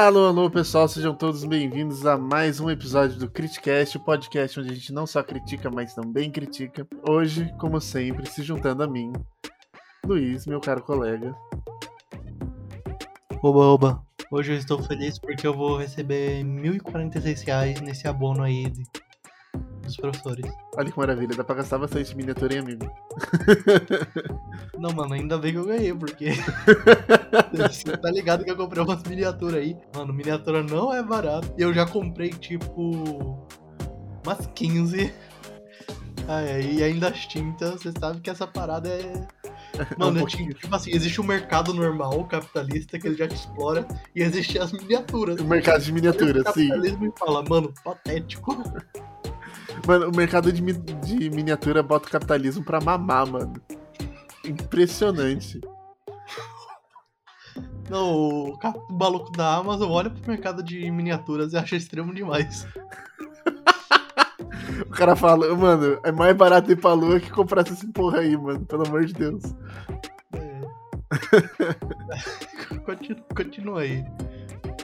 Alô, alô, pessoal, sejam todos bem-vindos a mais um episódio do Criticast, o podcast onde a gente não só critica, mas também critica. Hoje, como sempre, se juntando a mim, Luiz, meu caro colega. Oba, oba. Hoje eu estou feliz porque eu vou receber 1.046 reais nesse abono aí dos professores. Olha que maravilha, dá pra gastar bastante miniatura em amigo. Não, mano, ainda bem que eu ganhei, porque você tá ligado que eu comprei umas miniaturas aí. Mano, miniatura não é barato. E eu já comprei, tipo, umas 15. Ai, ai, e ainda as tintas, você sabe que essa parada é. Mano, um é pouquinho. tipo, assim, existe um mercado normal, capitalista, que ele já te explora, e existe as miniaturas. O mercado de miniatura, o sim. capitalismo e fala, mano, patético. Mano, o mercado de, mi- de miniatura bota o capitalismo pra mamar, mano. Impressionante. Não, o maluco da Amazon olha pro mercado de miniaturas e acha extremo demais. O cara fala, mano, é mais barato ir pra lua que comprar essa porra aí, mano. Pelo amor de Deus. É. continua, continua aí.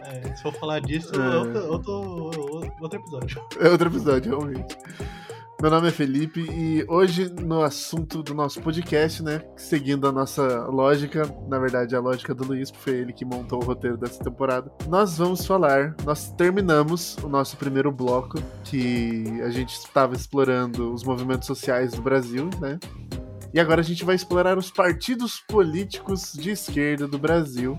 É, se for falar disso, É. outro, outro, outro episódio. É outro episódio, realmente. Meu nome é Felipe e hoje no assunto do nosso podcast, né, seguindo a nossa lógica, na verdade a lógica do Luiz, porque foi ele que montou o roteiro dessa temporada, nós vamos falar, nós terminamos o nosso primeiro bloco, que a gente estava explorando os movimentos sociais do Brasil, né, e agora a gente vai explorar os partidos políticos de esquerda do Brasil.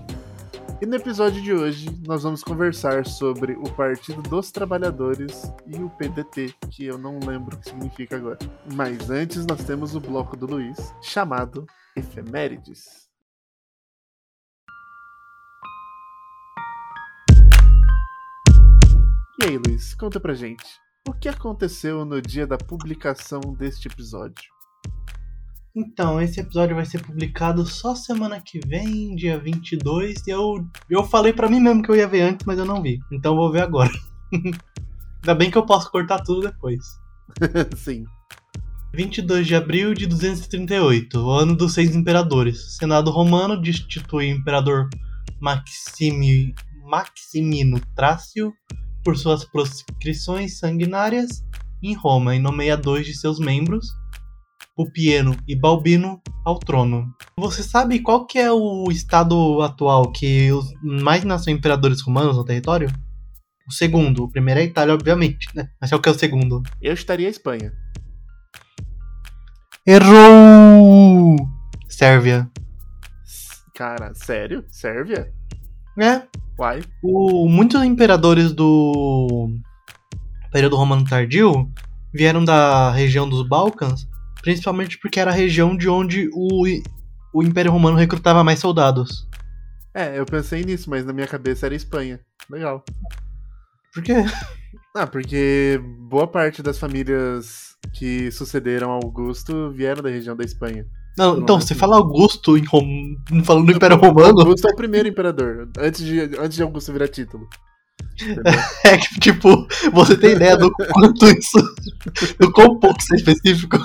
E no episódio de hoje nós vamos conversar sobre o Partido dos Trabalhadores e o PDT, que eu não lembro o que significa agora. Mas antes nós temos o bloco do Luiz, chamado Efemérides. E aí, Luiz, conta pra gente. O que aconteceu no dia da publicação deste episódio? Então, esse episódio vai ser publicado só semana que vem, dia 22. E eu, eu falei pra mim mesmo que eu ia ver antes, mas eu não vi. Então eu vou ver agora. Ainda bem que eu posso cortar tudo depois. Sim. 22 de abril de 238, o ano dos seis imperadores. Senado romano destitui o imperador Maximi, Maximino Trácio por suas proscrições sanguinárias em Roma e nomeia dois de seus membros, Pupieno e Balbino, ao trono. Você sabe qual que é o estado atual que os mais nascem imperadores romanos no território? O segundo. O primeiro é a Itália, obviamente, né? Mas qual que é o segundo? Eu estaria a Espanha. Errou! Sérvia. Cara, sério? Sérvia? É, Uai. o, muitos imperadores do período romano tardio vieram da região dos Balcãs, principalmente porque era a região de onde o, o Império Romano recrutava mais soldados. É, eu pensei nisso, mas na minha cabeça era Espanha. Legal. Por quê? Ah, porque boa parte das famílias que sucederam a Augusto vieram da região da Espanha. Não, então, você fala Augusto em Rom... falando do Império Romano, Augusto é o primeiro imperador, antes de, antes de Augusto virar título. É que, tipo, você tem ideia do quanto isso. do quão pouco isso é específico.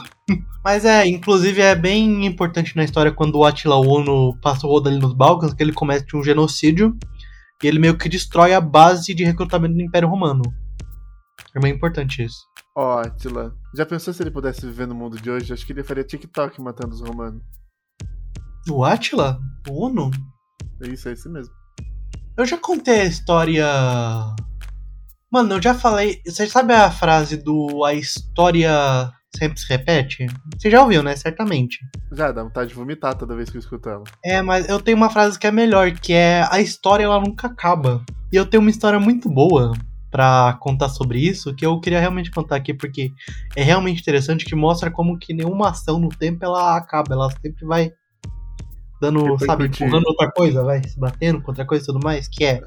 Mas é, inclusive é bem importante na história quando o Attila Uno passa o rodo ali nos Balcãs, que ele comete um genocídio e ele meio que destrói a base de recrutamento do Império Romano. É bem importante isso. Ó, Attila, já pensou se ele pudesse viver no mundo de hoje? Acho que ele faria TikTok matando os romanos. O Attila? O Uno? É isso, é isso mesmo. Eu já contei a história. Mano, eu já falei. Você sabe a frase do a história sempre se repete? Você já ouviu, né? Certamente. Já dá vontade de vomitar toda vez que eu escuto ela. É, mas eu tenho uma frase que é melhor, que é a história ela nunca acaba. E eu tenho uma história muito boa pra contar sobre isso, que eu queria realmente contar aqui, porque é realmente interessante, que mostra como que nenhuma ação no tempo ela acaba, ela sempre vai dando, sabe, empurrando outra coisa, vai se batendo com outra coisa e tudo mais, que é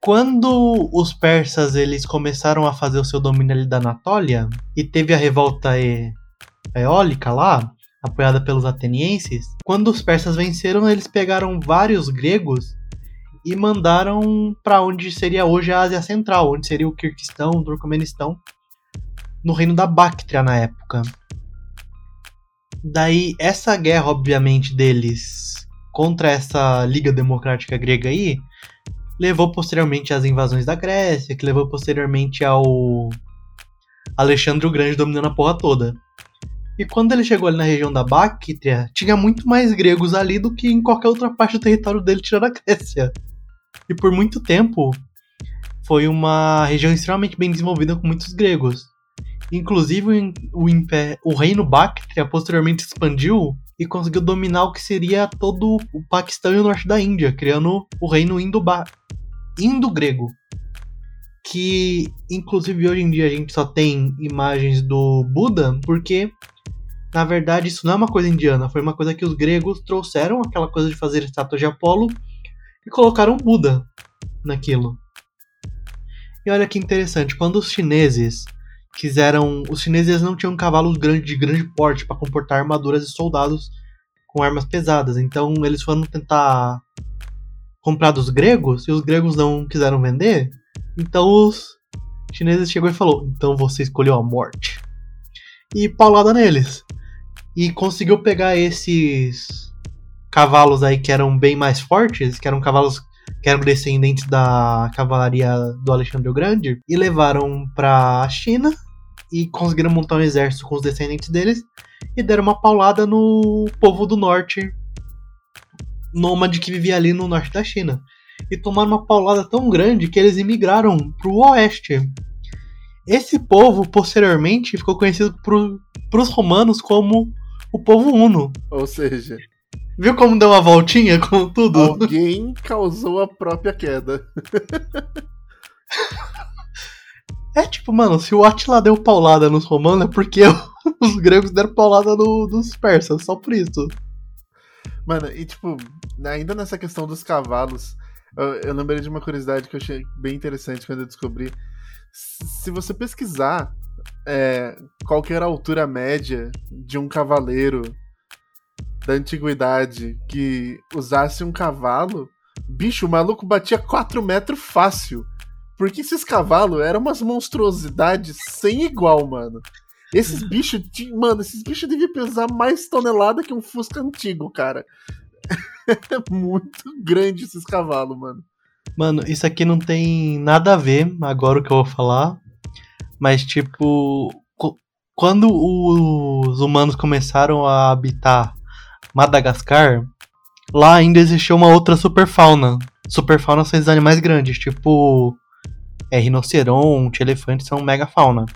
quando os persas eles começaram a fazer o seu domínio ali da Anatólia e teve a revolta e- eólica lá, apoiada pelos atenienses, quando os persas venceram, eles pegaram vários gregos e mandaram para onde seria hoje a Ásia Central, onde seria o Kirguistão, o Turcomenistão, no reino da Bactria na época. Daí, essa guerra, obviamente, deles contra essa Liga Democrática Grega aí, levou posteriormente às invasões da Grécia, que levou posteriormente ao Alexandre o Grande dominando a porra toda. E quando ele chegou ali na região da Bactria, tinha muito mais gregos ali do que em qualquer outra parte do território dele, tirando a Grécia. E por muito tempo, foi uma região extremamente bem desenvolvida com muitos gregos. Inclusive, o, Impé o reino Bactria posteriormente expandiu e conseguiu dominar o que seria todo o Paquistão e o norte da Índia, criando o reino Indo-Grego. Que, inclusive, hoje em dia a gente só tem imagens do Buda, porque, na verdade, isso não é uma coisa indiana, foi uma coisa que os gregos trouxeram, aquela coisa de fazer estátuas de Apolo, e colocaram Buda naquilo. E olha que interessante, quando os chineses quiseram. Os chineses não tinham cavalos grandes de grande porte para comportar armaduras de soldados com armas pesadas. Então eles foram tentar comprar dos gregos e os gregos não quiseram vender. Então os chineses chegou e falou: "Então você escolheu a morte". E paulada neles. E conseguiu pegar esses cavalos aí que eram bem mais fortes, que eram cavalos que eram descendentes da cavalaria do Alexandre o Grande, e levaram para a China e conseguiram montar um exército com os descendentes deles e deram uma paulada no povo do norte, nômade que vivia ali no norte da China. E tomaram uma paulada tão grande que eles imigraram para o oeste. Esse povo, posteriormente, ficou conhecido para os romanos como o povo Uno. Ou seja, Viu como deu uma voltinha com tudo? Alguém causou a própria queda. É tipo, mano, se o Atila deu paulada nos romanos, é porque os gregos deram paulada no, nos persas, só por isso. Mano, e tipo, ainda nessa questão dos cavalos, eu, eu lembrei de uma curiosidade que eu achei bem interessante quando eu descobri. Se você pesquisar é, qual que era a altura média de um cavaleiro da antiguidade que usasse um cavalo, bicho, o maluco batia 4 metros fácil. Porque esses cavalos eram umas monstruosidades sem igual, mano. Esses bichos, mano, esses bichos deviam pesar mais tonelada que um Fusca antigo, cara. É muito grande esses cavalos, mano. Mano, isso aqui não tem nada a ver agora o que eu vou falar. Mas, tipo, quando os humanos começaram a habitar Madagascar, lá ainda existia uma outra superfauna. Superfauna são esses animais grandes, tipo é, rinoceronte, elefante, são megafauna.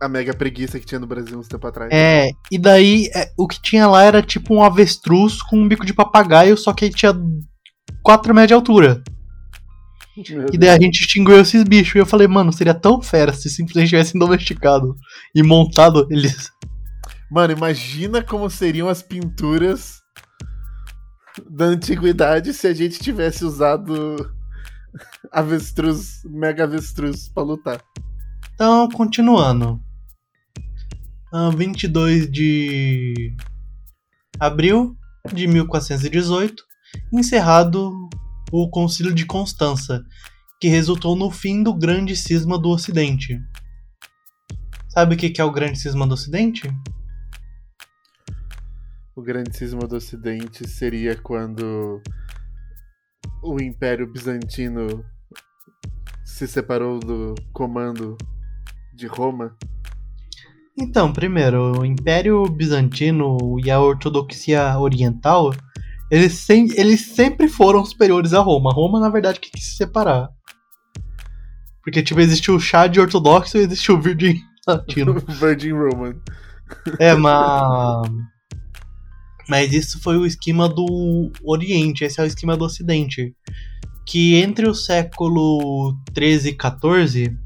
A mega preguiça que tinha no Brasil uns tempo atrás. É, e daí é, o que tinha lá era tipo um avestruz com um bico de papagaio, só que ele tinha 4 metros de altura. Meu e daí Deus. a gente extinguiu esses bichos. E eu falei, mano, seria tão fera se simplesmente tivessem domesticado e montado eles. Mano, imagina como seriam as pinturas da antiguidade se a gente tivesse usado avestruz, mega avestruz pra lutar. Então, continuando. Uh, 22 de abril de 1418, encerrado o Concílio de Constança, que resultou no fim do Grande Cisma do Ocidente. Sabe o que é o Grande Cisma do Ocidente? O grande cisma do Ocidente seria quando o Império Bizantino se separou do comando de Roma? Então, primeiro, o Império Bizantino e a Ortodoxia Oriental, eles, sem, eles sempre foram superiores a Roma. Roma, na verdade, que quis se separar. Porque, tipo, existiu o chá de ortodoxo e existiu o Virgin Latino. Virgin Roman. É, mas... Mas isso foi o esquema do Oriente, esse é o esquema do Ocidente. Que entre o século 13 e 14,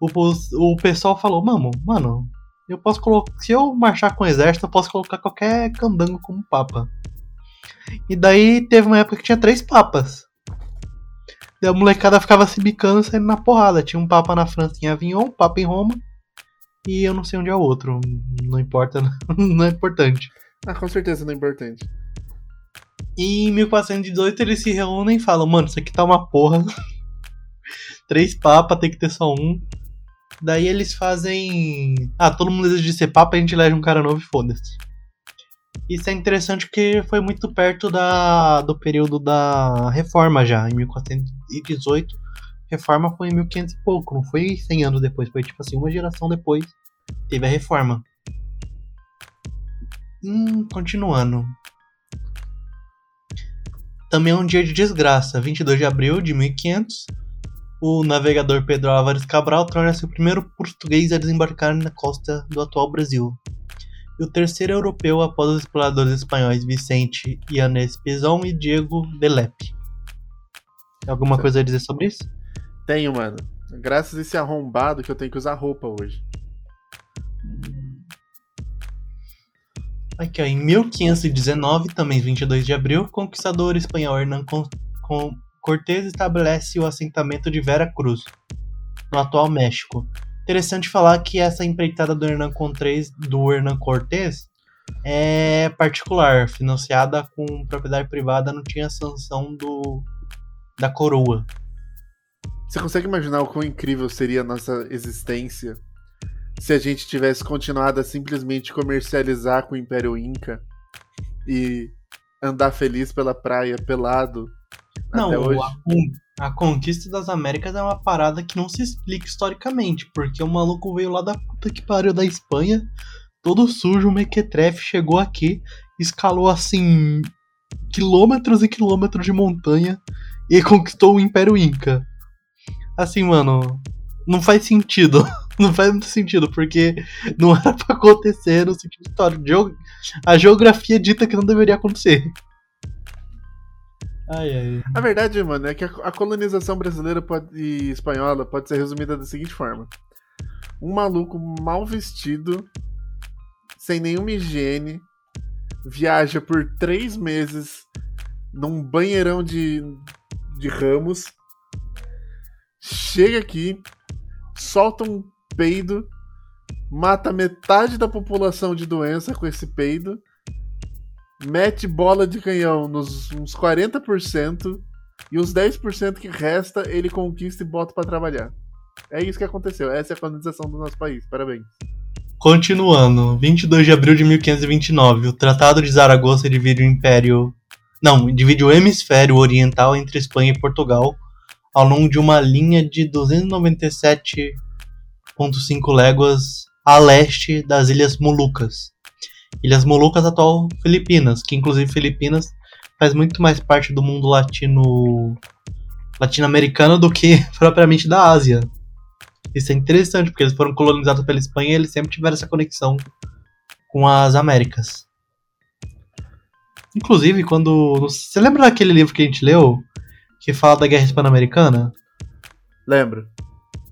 o, o pessoal falou, mano, mano, eu posso colocar. Se eu marchar com o exército, eu posso colocar qualquer candango como papa. E daí teve uma época que tinha três papas. Daí a molecada ficava se bicando saindo na porrada. Tinha um papa na França em Avignon, um papa em Roma. E eu não sei onde é o outro. Não importa, não é importante. Ah, com certeza não é importante. E em 1418 eles se reúnem e falam, mano, isso aqui tá uma porra. Três papas, tem que ter só um. Daí eles fazem. Ah, todo mundo deseja de ser papa, a gente elege um cara novo e foda-se. Isso é interessante porque foi muito perto da, do período da reforma já, em 1418. Reforma foi em 1500 e pouco, não foi 100 anos depois, foi tipo assim, uma geração depois teve a reforma. Hum, continuando. Também é um dia de desgraça, 22 de abril de 1500. O navegador Pedro Álvares Cabral torna-se o primeiro português a desembarcar na costa do atual Brasil. E o terceiro europeu após os exploradores espanhóis Vicente Yanes Pizón e Diego de Lepe. Tem alguma coisa a dizer sobre isso? Tenho, mano. Graças a esse arrombado que eu tenho que usar roupa hoje. Aqui, ó, em 1519, também 22 de abril, o conquistador espanhol Hernán Cortés estabelece o assentamento de Vera Cruz, no atual México. Interessante falar que essa empreitada do Hernán Cortés, do Hernán Cortés é particular, financiada com propriedade privada, não tinha sanção do da coroa. Você consegue imaginar o quão incrível seria a nossa existência se a gente tivesse continuado a simplesmente comercializar com o Império Inca e andar feliz pela praia pelado não, até hoje? A, a, conquista das Américas é uma parada que não se explica historicamente, porque o maluco veio lá da puta que pariu da Espanha, todo sujo, mequetrefe, chegou aqui, escalou assim quilômetros e quilômetros de montanha e conquistou o Império Inca. Assim, mano, não faz sentido. Não faz muito sentido, porque não era pra acontecer no sentido histórico. A geografia dita que não deveria acontecer. Ai, ai. A verdade, mano, é que a colonização brasileira pode, e espanhola pode ser resumida da seguinte forma: um maluco mal vestido, sem nenhuma higiene, viaja por três meses num banheirão de, de ramos, chega aqui, solta um peido, mata metade da população de doença com esse peido, mete bola de canhão nos uns 40% e os 10% que resta ele conquista e bota para trabalhar. É isso que aconteceu. Essa é a colonização do nosso país. Parabéns. Continuando, 22 de abril de 1529, o Tratado de Zaragoza divide o Império. Não, divide o hemisfério oriental entre Espanha e Portugal ao longo de uma linha de 297,5 léguas a leste das Ilhas Molucas. Ilhas Molucas, atual Filipinas, que inclusive Filipinas faz muito mais parte do mundo latino latino-americano do que propriamente da Ásia. Isso é interessante, porque eles foram colonizados pela Espanha e eles sempre tiveram essa conexão com as Américas. Inclusive, quando. Você lembra daquele livro que a gente leu? que fala da Guerra Hispano-Americana? Lembro.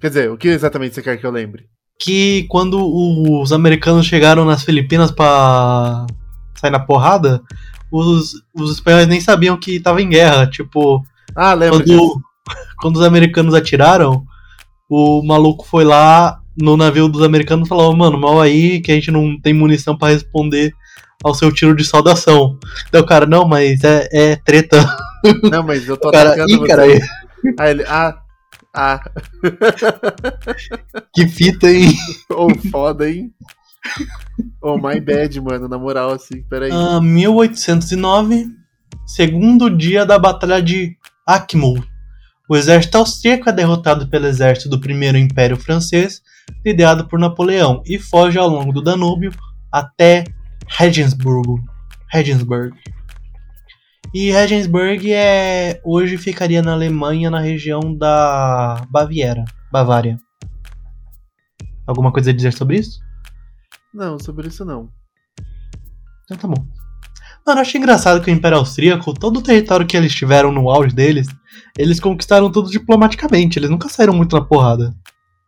Quer dizer, o que exatamente você quer que eu lembre? Que quando os americanos chegaram nas Filipinas para sair na porrada, os, os espanhóis nem sabiam que tava em guerra. Tipo, ah, lembro quando, quando os americanos atiraram, o maluco foi lá no navio dos americanos e falou: Mano, mal aí que a gente não tem munição para responder ao seu tiro de saudação. Então, cara, não, mas é, é treta. Não, mas eu tô cara, atacando ih, você. Cara, Aí ele, ah, ah. que fita, hein? Ou oh, foda, hein? Oh, my bad, mano, na moral, assim, peraí. Uh, 1809, segundo dia da Batalha de Akmul. O exército austríaco é derrotado pelo exército do Primeiro Império Francês, liderado por Napoleão, e foge ao longo do Danúbio até Regensburg. Regensburg. E Regensburg é hoje ficaria na Alemanha, na região da Baviera, Bavária. Alguma coisa a dizer sobre isso? Não, sobre isso não. Então tá bom. Mano, acho engraçado que o Império Austríaco, todo o território que eles tiveram no auge deles, eles conquistaram tudo diplomaticamente, eles nunca saíram muito na porrada.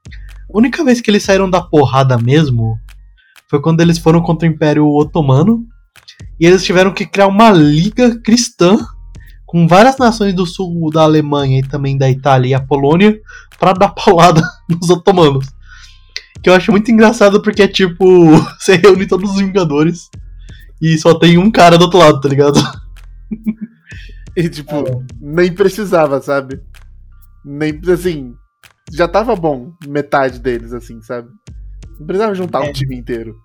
A única vez que eles saíram da porrada mesmo foi quando eles foram contra o Império Otomano e eles tiveram que criar uma liga cristã com várias nações do sul da Alemanha e também da Itália e a Polônia para dar paulada nos otomanos. Que eu acho muito engraçado porque é tipo, você reúne todos os Vingadores e só tem um cara do outro lado, tá ligado? E tipo, é. nem precisava, sabe? Nem assim, já tava bom metade deles assim, sabe? Não precisava juntar é. um time inteiro.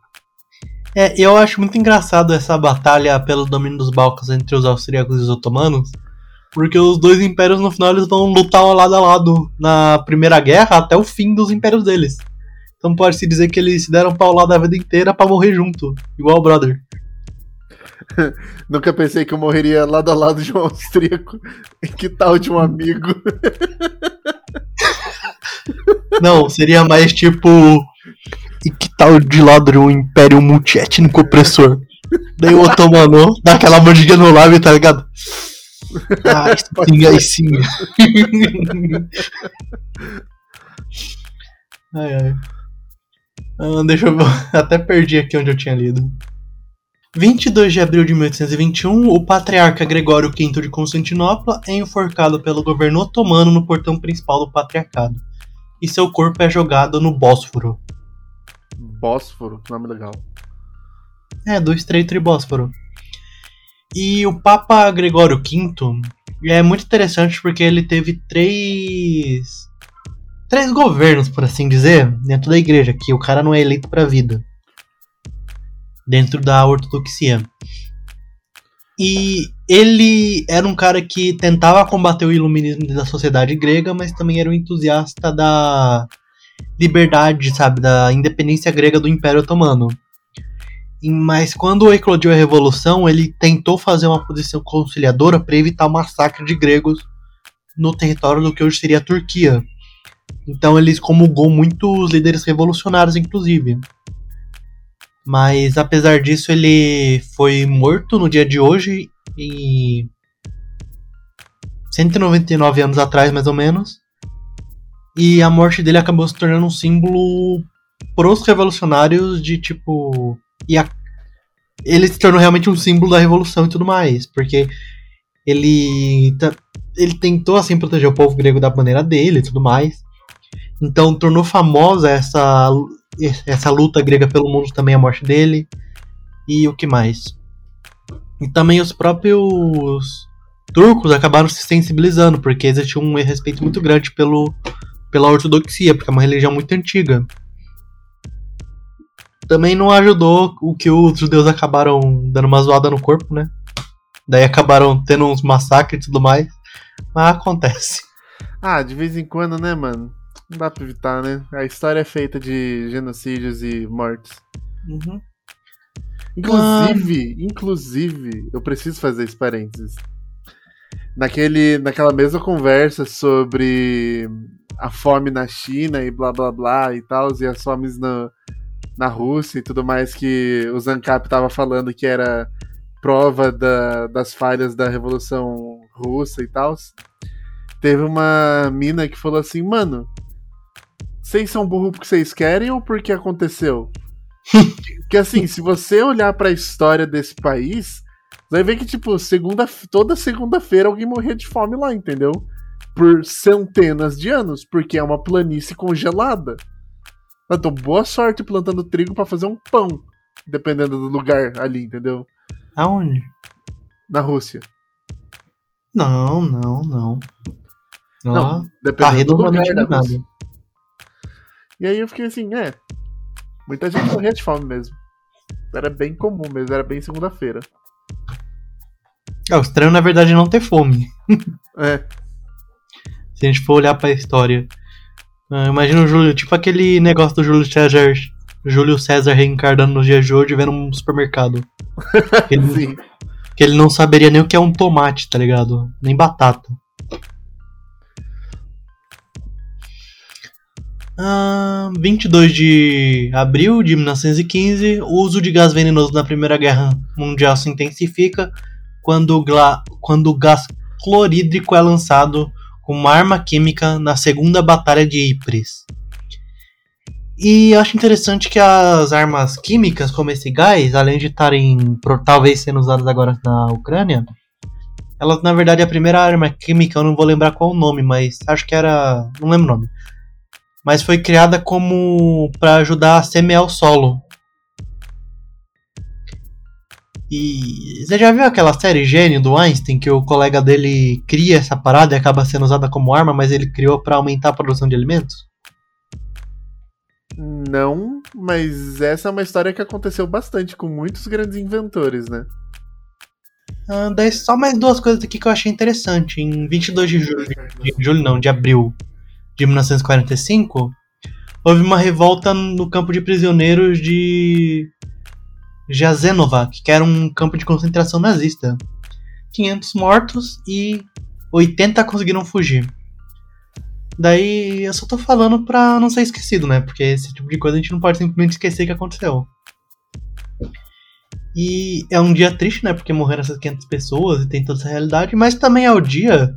É, eu acho muito engraçado essa batalha pelo domínio dos Balcãs entre os austríacos e os otomanos, porque os dois impérios no final eles vão lutar lado a lado na Primeira Guerra até o fim dos impérios deles. Então pode-se dizer que eles se deram paulada a vida inteira para morrer junto, igual o brother. Nunca pensei que eu morreria lado a lado de um austríaco. Que tal de um amigo? Não, seria mais tipo. E que tal de lado de um império multiétnico opressor? Daí o otomano dá aquela mordidinha no lábio, tá ligado? Ah, sim, aí sim. ai, ai. Ah, deixa eu. Até perdi aqui onde eu tinha lido. 22 de abril de 1821, o patriarca Gregório V de Constantinopla é enforcado pelo governo otomano no portão principal do patriarcado. E seu corpo é jogado no Bósforo. Bósforo, que nome legal. É, do Estreito de Bósforo. E o Papa Gregório V é muito interessante porque ele teve três. três governos, por assim dizer, dentro da igreja, que o cara não é eleito pra vida dentro da ortodoxia. E ele era um cara que tentava combater o iluminismo da sociedade grega, mas também era um entusiasta da liberdade, sabe, da independência grega do Império Otomano. Mas quando eclodiu a revolução, ele tentou fazer uma posição conciliadora para evitar o massacre de gregos no território do que hoje seria a Turquia. Então ele excomulgou muitos líderes revolucionários, inclusive. Mas apesar disso, ele foi morto no dia de hoje, e 199 anos atrás, mais ou menos. E a morte dele acabou se tornando um símbolo pros revolucionários de tipo. E a... ele se tornou realmente um símbolo da revolução e tudo mais. Porque ele. Ele tentou assim proteger o povo grego da maneira dele e tudo mais. Então tornou famosa essa essa luta grega pelo mundo também a morte dele. E o que mais? E também os próprios turcos acabaram se sensibilizando, porque existia um respeito muito grande pelo, pela ortodoxia, porque é uma religião muito antiga. Também não ajudou o que os judeus acabaram dando uma zoada no corpo, né? Daí acabaram tendo uns massacres e tudo mais. Mas acontece. Ah, de vez em quando, né, mano? Não dá pra evitar, né? A história é feita de genocídios e mortes. Uhum. Inclusive, ah. inclusive, eu preciso fazer esse parênteses. Naquele, naquela mesma conversa sobre a fome na China e blá blá blá e tal, e as fomes na, na Rússia e tudo mais que o Zancap tava falando que era prova da, das falhas da Revolução Russa e tal. Teve uma mina que falou assim, mano, vocês são burros porque vocês querem ou porque aconteceu? que assim, se você olhar para a história desse país, vai ver que, tipo, segunda, toda segunda-feira alguém morria de fome lá, entendeu? Por centenas de anos, porque é uma planície congelada. Então, boa sorte plantando trigo para fazer um pão, dependendo do lugar ali, entendeu? Aonde? Na Rússia. Não, não, não. Não, não dependendo tá do lugar da Rússia. E aí eu fiquei assim, é. Muita gente morria de fome mesmo. Era bem comum mesmo, era bem segunda-feira. É, o estranho na verdade é não ter fome. é. Se a gente for olhar pra história. Uh, imagina o Júlio, tipo aquele negócio do Júlio César. Júlio César reencarnando no dia de hoje vendo um supermercado. que, ele, que ele não saberia nem o que é um tomate, tá ligado? Nem batata. Ah, 22 de abril de 1915, o uso de gás venenoso na Primeira Guerra Mundial se intensifica quando, o, quando o gás clorídrico é lançado como arma química na Segunda Batalha de Ypres. E eu acho interessante que as armas químicas, como esse gás, além de estarem talvez sendo usadas agora na Ucrânia, elas na verdade a primeira arma química, eu não vou lembrar qual o nome, mas acho que era. não lembro o nome mas foi criada como para ajudar a semear o solo. E você já viu aquela série Gênio do Einstein que o colega dele cria essa parada e acaba sendo usada como arma, mas ele criou para aumentar a produção de alimentos? Não, mas essa é uma história que aconteceu bastante com muitos grandes inventores, né? Ah, daí só mais duas coisas aqui que eu achei interessante. Em 22 de julho, de julho não, de abril de 1945, houve uma revolta no campo de prisioneiros de Jasenovac, que era um campo de concentração nazista. 500 mortos e 80 conseguiram fugir. Daí eu só tô falando pra não ser esquecido, né? Porque esse tipo de coisa a gente não pode simplesmente esquecer que aconteceu. E é um dia triste, né? Porque morreram essas 500 pessoas e tem toda essa realidade, mas também é o dia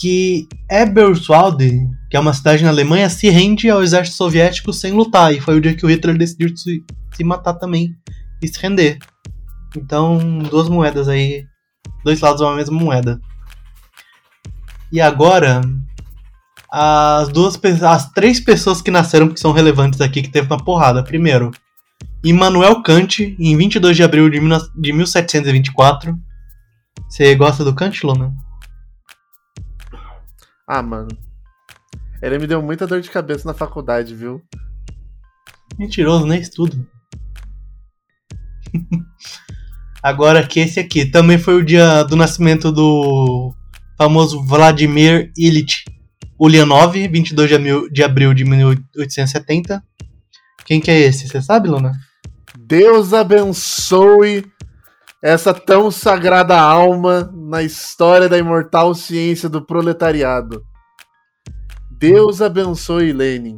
que Eberswalde, que é uma cidade na Alemanha, se rende ao exército soviético sem lutar. E foi o dia que o Hitler decidiu se, se matar também e se render. Então, duas moedas aí, dois lados da mesma moeda. E agora, as duas as três pessoas que nasceram que são relevantes aqui que teve uma porrada. Primeiro, Immanuel Kant, em 22 de abril de, de 1724. Você gosta do Kant, Luna? Ah, mano. Ele me deu muita dor de cabeça na faculdade, viu? Mentiroso, nem estudo. Agora que esse aqui também foi o dia do nascimento do famoso Vladimir Ilyich Ulyanov, 22 de abril de 1870. Quem que é esse? Você sabe, Luna? Deus abençoe essa tão sagrada alma na história da imortal ciência do proletariado. Deus abençoe Lenin.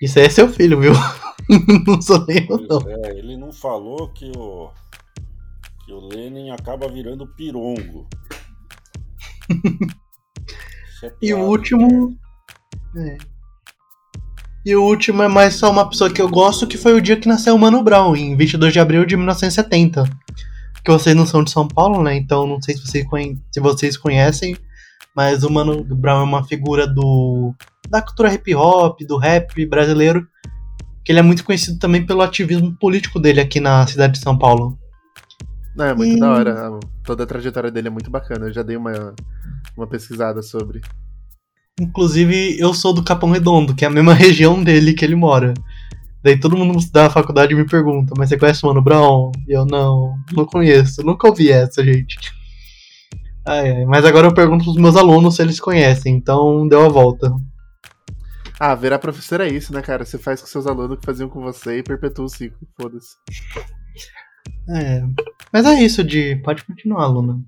Isso aí é seu filho, viu? não sou nem eu, não. É, ele não falou que o que o Lenin acaba virando pirongo. é e o último. É. E o último é mais só uma pessoa que eu gosto, que foi o dia que nasceu o Mano Brown, em 22 de abril de 1970. Que vocês não são de São Paulo, né? Então não sei se vocês, se vocês conhecem, mas o Mano Brown é uma figura do da cultura hip hop, do rap brasileiro, que ele é muito conhecido também pelo ativismo político dele aqui na cidade de São Paulo. Não, é muito e... da hora. Toda a trajetória dele é muito bacana. Eu já dei uma, uma pesquisada sobre. Inclusive, eu sou do Capão Redondo, que é a mesma região dele que ele mora. Daí todo mundo da faculdade me pergunta, mas você conhece o Mano Brown? E eu, não, não conheço, nunca ouvi essa, gente. Ai, ai. Mas agora eu pergunto pros meus alunos se eles conhecem, então deu a volta. Ah, virar professor é isso, né, cara? Você faz com seus alunos que faziam com você e perpetua o ciclo, foda-se. É. Mas é isso, de pode continuar, Luna.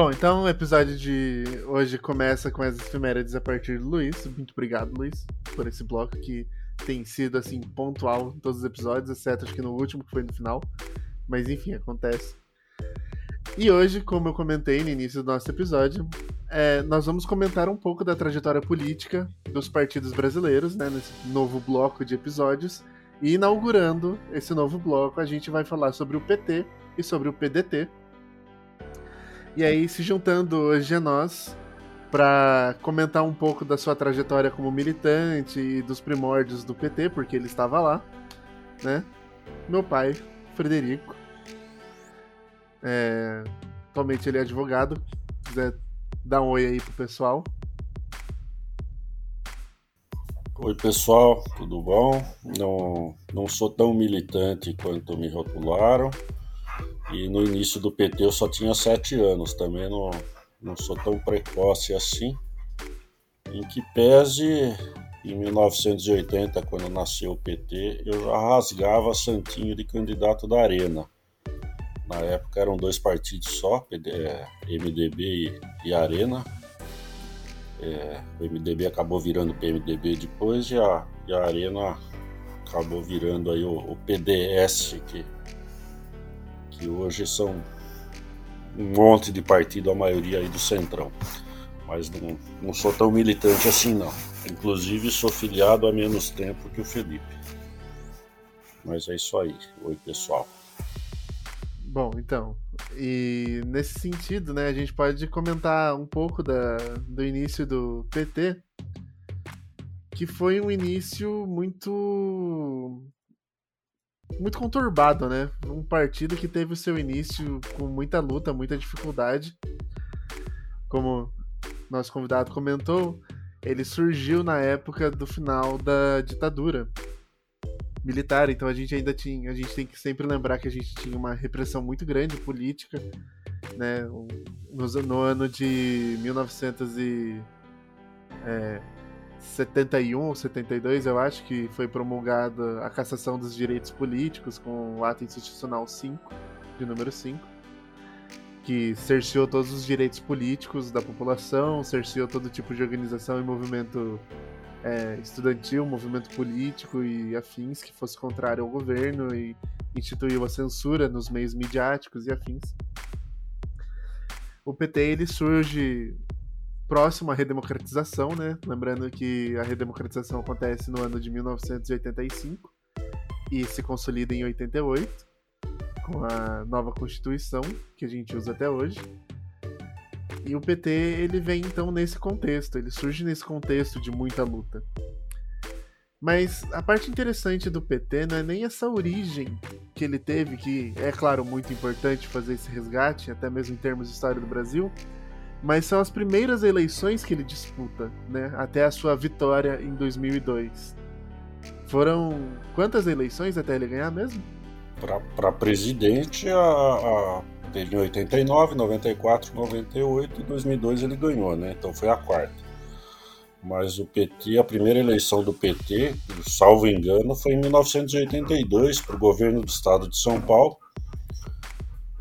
Bom, então o episódio de hoje começa com as efemérides a partir do Luiz. Muito obrigado, Luiz, por esse bloco que tem sido assim pontual em todos os episódios, exceto acho que no último que foi no final. Mas enfim, acontece. E hoje, como eu comentei no início do nosso episódio, é, nós vamos comentar um pouco da trajetória política dos partidos brasileiros, né, nesse novo bloco de episódios. E inaugurando esse novo bloco, a gente vai falar sobre o PT e sobre o PDT, e aí, se juntando hoje a nós para comentar um pouco da sua trajetória como militante e dos primórdios do PT, porque ele estava lá, né? Meu pai, Frederico. É... Atualmente ele é advogado. Se quiser dar um oi aí pro pessoal. Oi pessoal, tudo bom? Não, não sou tão militante quanto me rotularam. E no início do PT eu só tinha sete anos, também não, não sou tão precoce assim. Em que pese, em 1980, quando nasceu o PT, eu já rasgava santinho de candidato da Arena. Na época eram dois partidos só, MDB e, e Arena. É, o MDB acabou virando PMDB depois e a, e a Arena acabou virando aí o, o PDS, que que hoje são um monte de partido, a maioria aí do Centrão. Mas não, não sou tão militante assim não. Inclusive sou filiado há menos tempo que o Felipe. Mas é isso aí. Oi, pessoal. Bom, então, e nesse sentido, né, a gente pode comentar um pouco da, do início do PT, que foi um início muito muito conturbado, né? Um partido que teve o seu início com muita luta, muita dificuldade. Como nosso convidado comentou, ele surgiu na época do final da ditadura militar, então a gente ainda tinha, a gente tem que sempre lembrar que a gente tinha uma repressão muito grande política, né? No, no ano de 1900 e, é, 71 ou 72, eu acho que foi promulgada a cassação dos direitos políticos com o ato institucional 5, de número 5, que cerceou todos os direitos políticos da população, cerceou todo tipo de organização e movimento é, estudantil, movimento político e afins que fosse contrário ao governo e instituiu a censura nos meios midiáticos e afins. O PT ele surge próximo à redemocratização, né? Lembrando que a redemocratização acontece no ano de 1985 e se consolida em 88 com a nova Constituição que a gente usa até hoje. E o PT ele vem então nesse contexto, ele surge nesse contexto de muita luta. Mas a parte interessante do PT não é nem essa origem que ele teve, que é claro muito importante fazer esse resgate, até mesmo em termos de história do Brasil, mas são as primeiras eleições que ele disputa, né? Até a sua vitória em 2002. Foram quantas eleições até ele ganhar mesmo? Para presidente, a, a, teve em 89, 94, 98 e 2002 ele ganhou, né? Então foi a quarta. Mas o PT, a primeira eleição do PT, salvo engano, foi em 1982 para o governo do estado de São Paulo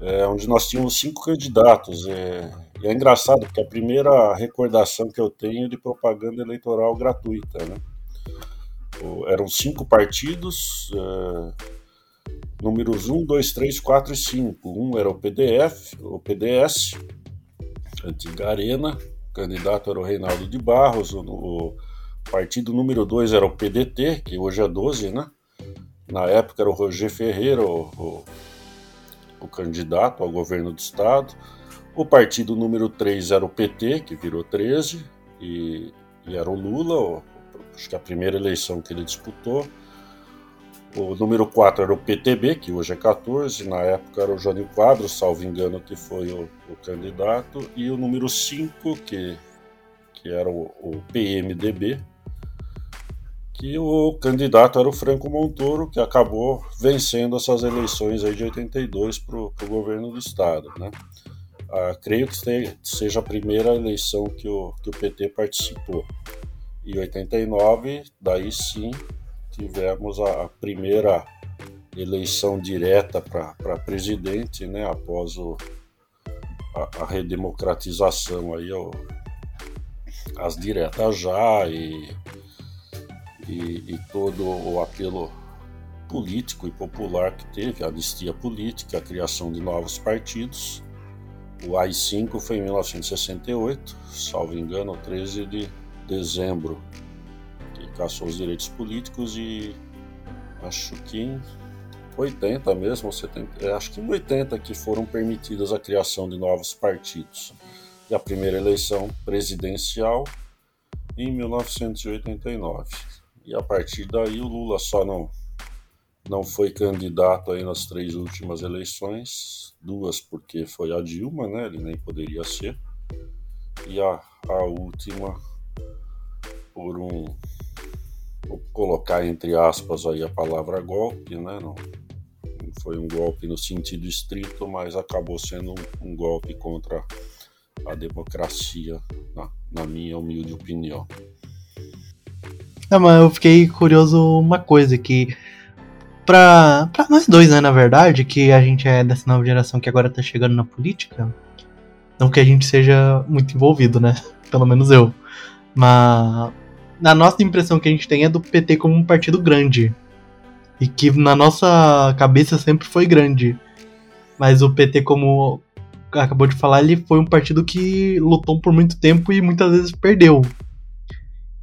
é, onde nós tínhamos cinco candidatos. É, e é engraçado, porque a primeira recordação que eu tenho é de propaganda eleitoral gratuita. Né? Eram cinco partidos, é, números 1, 2, 3, 4 e 5. Um era o PDF, o PDS, antiga Arena, o candidato era o Reinaldo de Barros, o, o partido número 2 era o PDT, que hoje é 12, né? Na época era o Roger Ferreira, o, o o candidato ao governo do estado. O partido número 3 era o PT, que virou 13, e, e era o Lula, acho que a primeira eleição que ele disputou. O número 4 era o PTB, que hoje é 14, na época era o Jânio Quadros, salvo engano, que foi o, o candidato, e o número 5, que, que era o, o PMDB, que o candidato era o Franco Montoro, que acabou vencendo essas eleições aí de 82 para o governo do estado. Né? Ah, creio que seja a primeira eleição que o, que o PT participou. Em 89, daí sim, tivemos a, a primeira eleição direta para presidente, né, após o, a, a redemocratização aí, ó, as diretas já e e, e todo o apelo político e popular que teve, a anistia política, a criação de novos partidos. O AI-5 foi em 1968, salvo engano, 13 de dezembro, que caçou os direitos políticos e acho que em 80 mesmo, 70, é, acho que em 80 que foram permitidas a criação de novos partidos. E a primeira eleição presidencial em 1989. E a partir daí o Lula só não, não foi candidato aí nas três últimas eleições, duas porque foi a Dilma, né? Ele nem poderia ser. E a, a última por um vou colocar entre aspas aí a palavra golpe, né? Não, não foi um golpe no sentido estrito, mas acabou sendo um, um golpe contra a democracia, na, na minha humilde opinião. Não, mas eu fiquei curioso uma coisa que pra, pra nós dois, né, na verdade, que a gente é dessa nova geração que agora tá chegando na política, não que a gente seja muito envolvido, né? Pelo menos eu. Mas a nossa impressão que a gente tem é do PT como um partido grande. E que na nossa cabeça sempre foi grande. Mas o PT, como acabou de falar, ele foi um partido que lutou por muito tempo e muitas vezes perdeu.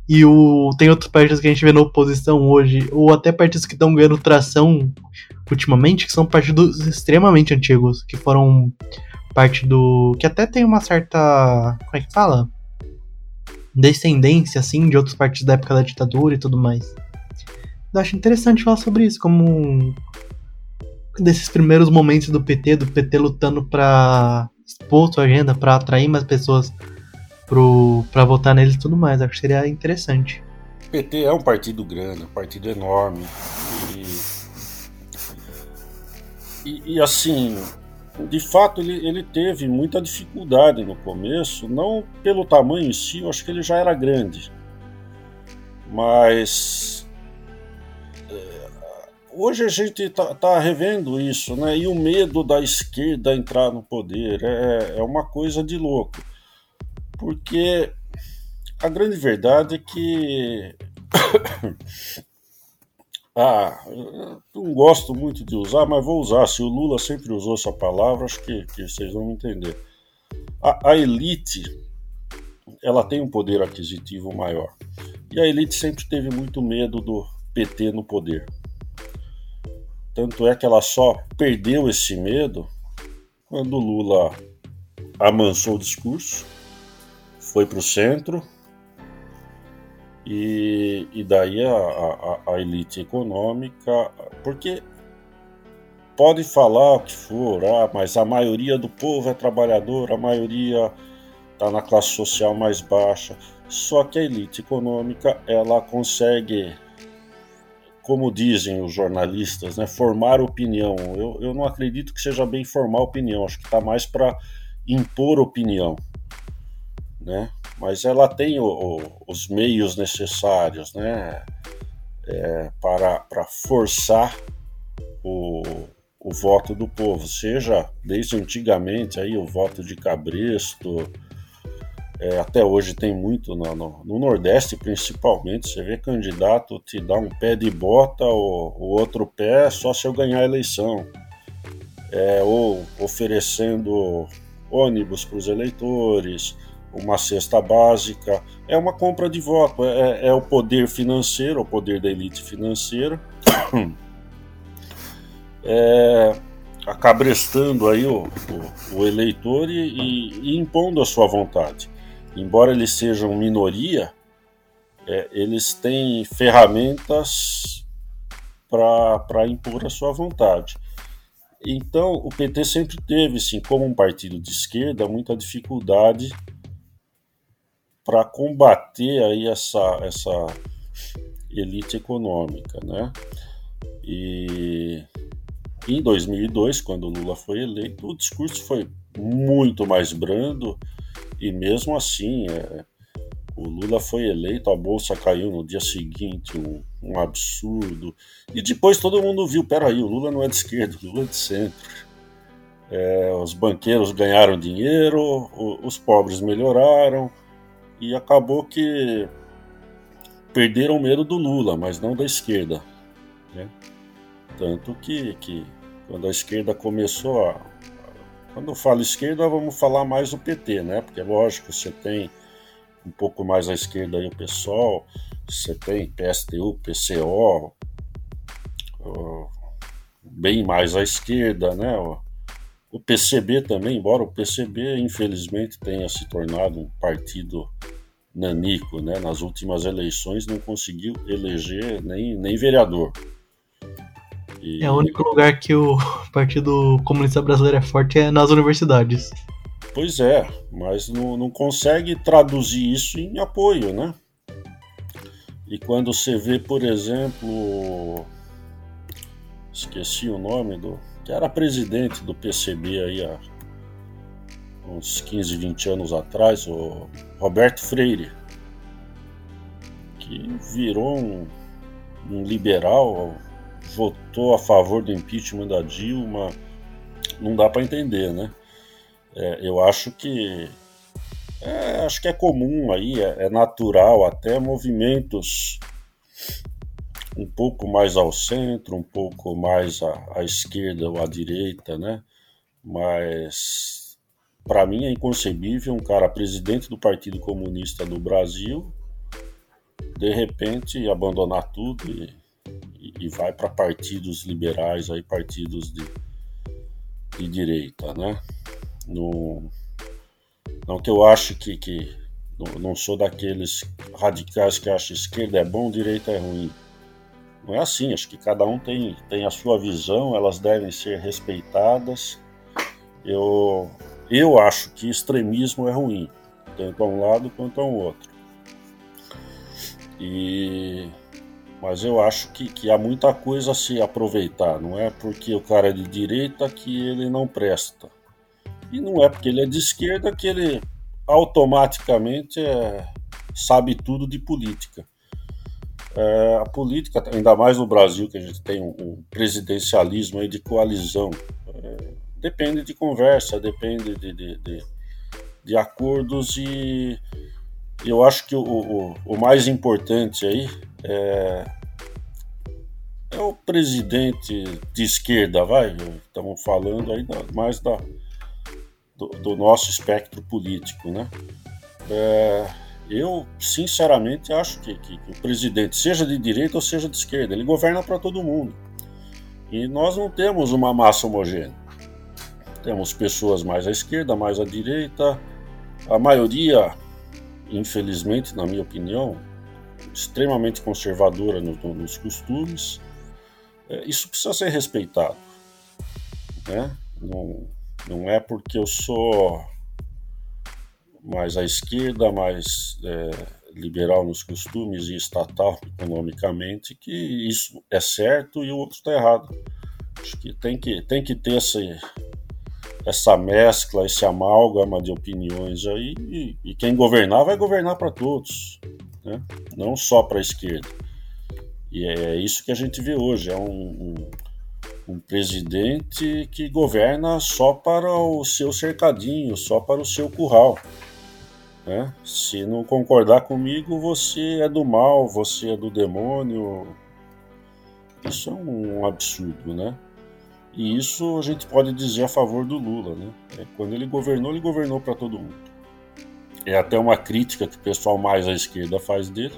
E o, tem outros partidos que a gente vê na oposição hoje, ou até partidos que estão ganhando tração ultimamente, que são partidos extremamente antigos, que foram parte do. que até tem uma certa. como é que fala? descendência, assim, de outros partidos da época da ditadura e tudo mais. Eu acho interessante falar sobre isso, como desses primeiros momentos do PT, do PT lutando para expor sua agenda, para atrair mais pessoas para votar neles e tudo mais. Acho que seria interessante. O PT é um partido grande, um partido enorme. E, e, e assim, de fato, ele, ele teve muita dificuldade no começo, não pelo tamanho em si, eu acho que ele já era grande. Mas é, hoje a gente está tá revendo isso, né? E o medo da esquerda entrar no poder é, é uma coisa de louco. Porque a grande verdade é que Ah, não gosto muito de usar, mas vou usar. Se o Lula sempre usou essa palavra, acho que, que vocês vão entender. A, a, elite, ela tem um poder aquisitivo maior. E a elite sempre teve muito medo do PT no poder. Tanto é que ela só perdeu esse medo quando Lula amansou o discurso, foi para o centro, e, e daí a, a, a elite econômica, porque pode falar o que for, ah, mas a maioria do povo é trabalhador, a maioria está na classe social mais baixa. Só que a elite econômica ela consegue, como dizem os jornalistas, né, formar opinião. Eu, eu não acredito que seja bem formar opinião, acho que está mais para impor opinião. Né? mas ela tem o, o, os meios necessários né, é, para, para forçar o, o voto do povo, seja desde antigamente aí o voto de cabresto, é, até hoje tem muito no, no, no, Nordeste principalmente, você vê candidato te dá um pé de bota, o, o outro pé só se eu ganhar a eleição, é, ou oferecendo ônibus para os eleitores, uma cesta básica, é uma compra de voto, é, é, é o poder financeiro, o poder da elite financeira, é, acabrestando aí o, o, o eleitor e, e, impondo a sua vontade. Embora eles sejam minoria, é, eles têm ferramentas para impor a sua vontade. Então, o PT sempre teve, sim, como um partido de esquerda, muita dificuldade para combater aí essa, essa elite econômica, né? E em 2002, quando Lula foi eleito, o discurso foi muito mais brando e mesmo assim é, o Lula foi eleito, a bolsa caiu no dia seguinte, um, um, absurdo. E depois todo mundo viu, peraí, o Lula não é de esquerda, o Lula é de centro. É, os banqueiros ganharam dinheiro, os pobres melhoraram, e acabou que perderam o medo do Lula, mas não da esquerda. Né? Tanto que, que quando a esquerda começou a. Quando eu falo esquerda, vamos falar mais do PT, né? Porque lógico, você tem um pouco mais à esquerda aí o PSOL, você tem PSTU, PCO, bem mais à esquerda, né? O PCB também, embora o PCB infelizmente tenha se tornado um partido nanico, né? Nas últimas eleições não conseguiu eleger nem, nem vereador. E... É o único lugar que o Partido Comunista Brasileiro é forte é nas universidades. Pois é, mas não, não consegue traduzir isso em apoio, né? E quando você vê, por exemplo, esqueci o nome do que era presidente do PCB aí há uns 15, 20 anos atrás, o Roberto Freire, que virou um, um liberal, votou a favor do impeachment da Dilma, não dá para entender, né? É, eu acho que é, acho que é comum aí, é, é natural até movimentos um pouco mais ao centro, um pouco mais à, à esquerda ou à direita, né? Mas para mim é inconcebível um cara presidente do Partido Comunista do Brasil de repente abandonar tudo e, e, e vai para partidos liberais, aí partidos de, de direita, né? No, não que eu ache que, que Não, não sou daqueles radicais que acham esquerda é bom, direita é ruim. Não é assim, acho que cada um tem, tem a sua visão, elas devem ser respeitadas. Eu, eu acho que extremismo é ruim, tanto a um lado quanto a um outro. E, mas eu acho que, que há muita coisa a se aproveitar, não é porque o cara é de direita que ele não presta. E não é porque ele é de esquerda que ele automaticamente é, sabe tudo de política. É, a política, ainda mais no Brasil, que a gente tem um, presidencialismo aí de coalizão, é, depende de conversa, depende de, de, de, de, acordos e eu acho que o, o, o mais importante aí é, é, o presidente de esquerda, vai, estamos falando aí da, mais da, do, do, nosso espectro político, né? É, eu, sinceramente, acho que, que, que, o presidente, seja de direita ou seja de esquerda, ele governa para todo mundo. E nós não temos uma massa homogênea. Temos pessoas mais à esquerda, mais à direita. A maioria, infelizmente, na minha opinião, extremamente conservadora no, no, nos costumes. É, isso precisa ser respeitado. Né? Não, não é porque eu sou mais à esquerda, mais é, liberal nos costumes e estatal economicamente, que isso é certo e o outro está errado. Acho que tem que, tem que ter essa, essa mescla, esse amálgama de opiniões aí, e, e quem governar vai governar para todos, né? não só para a esquerda. E é isso que a gente vê hoje, é um, um, um presidente que governa só para o seu cercadinho, só para o seu curral. Né? Se não concordar comigo, você é do mal, você é do demônio. Isso é um absurdo, né? E isso a gente pode dizer a favor do Lula, né? É, quando ele governou, ele governou para todo mundo. É até uma crítica que o pessoal mais à esquerda faz dele,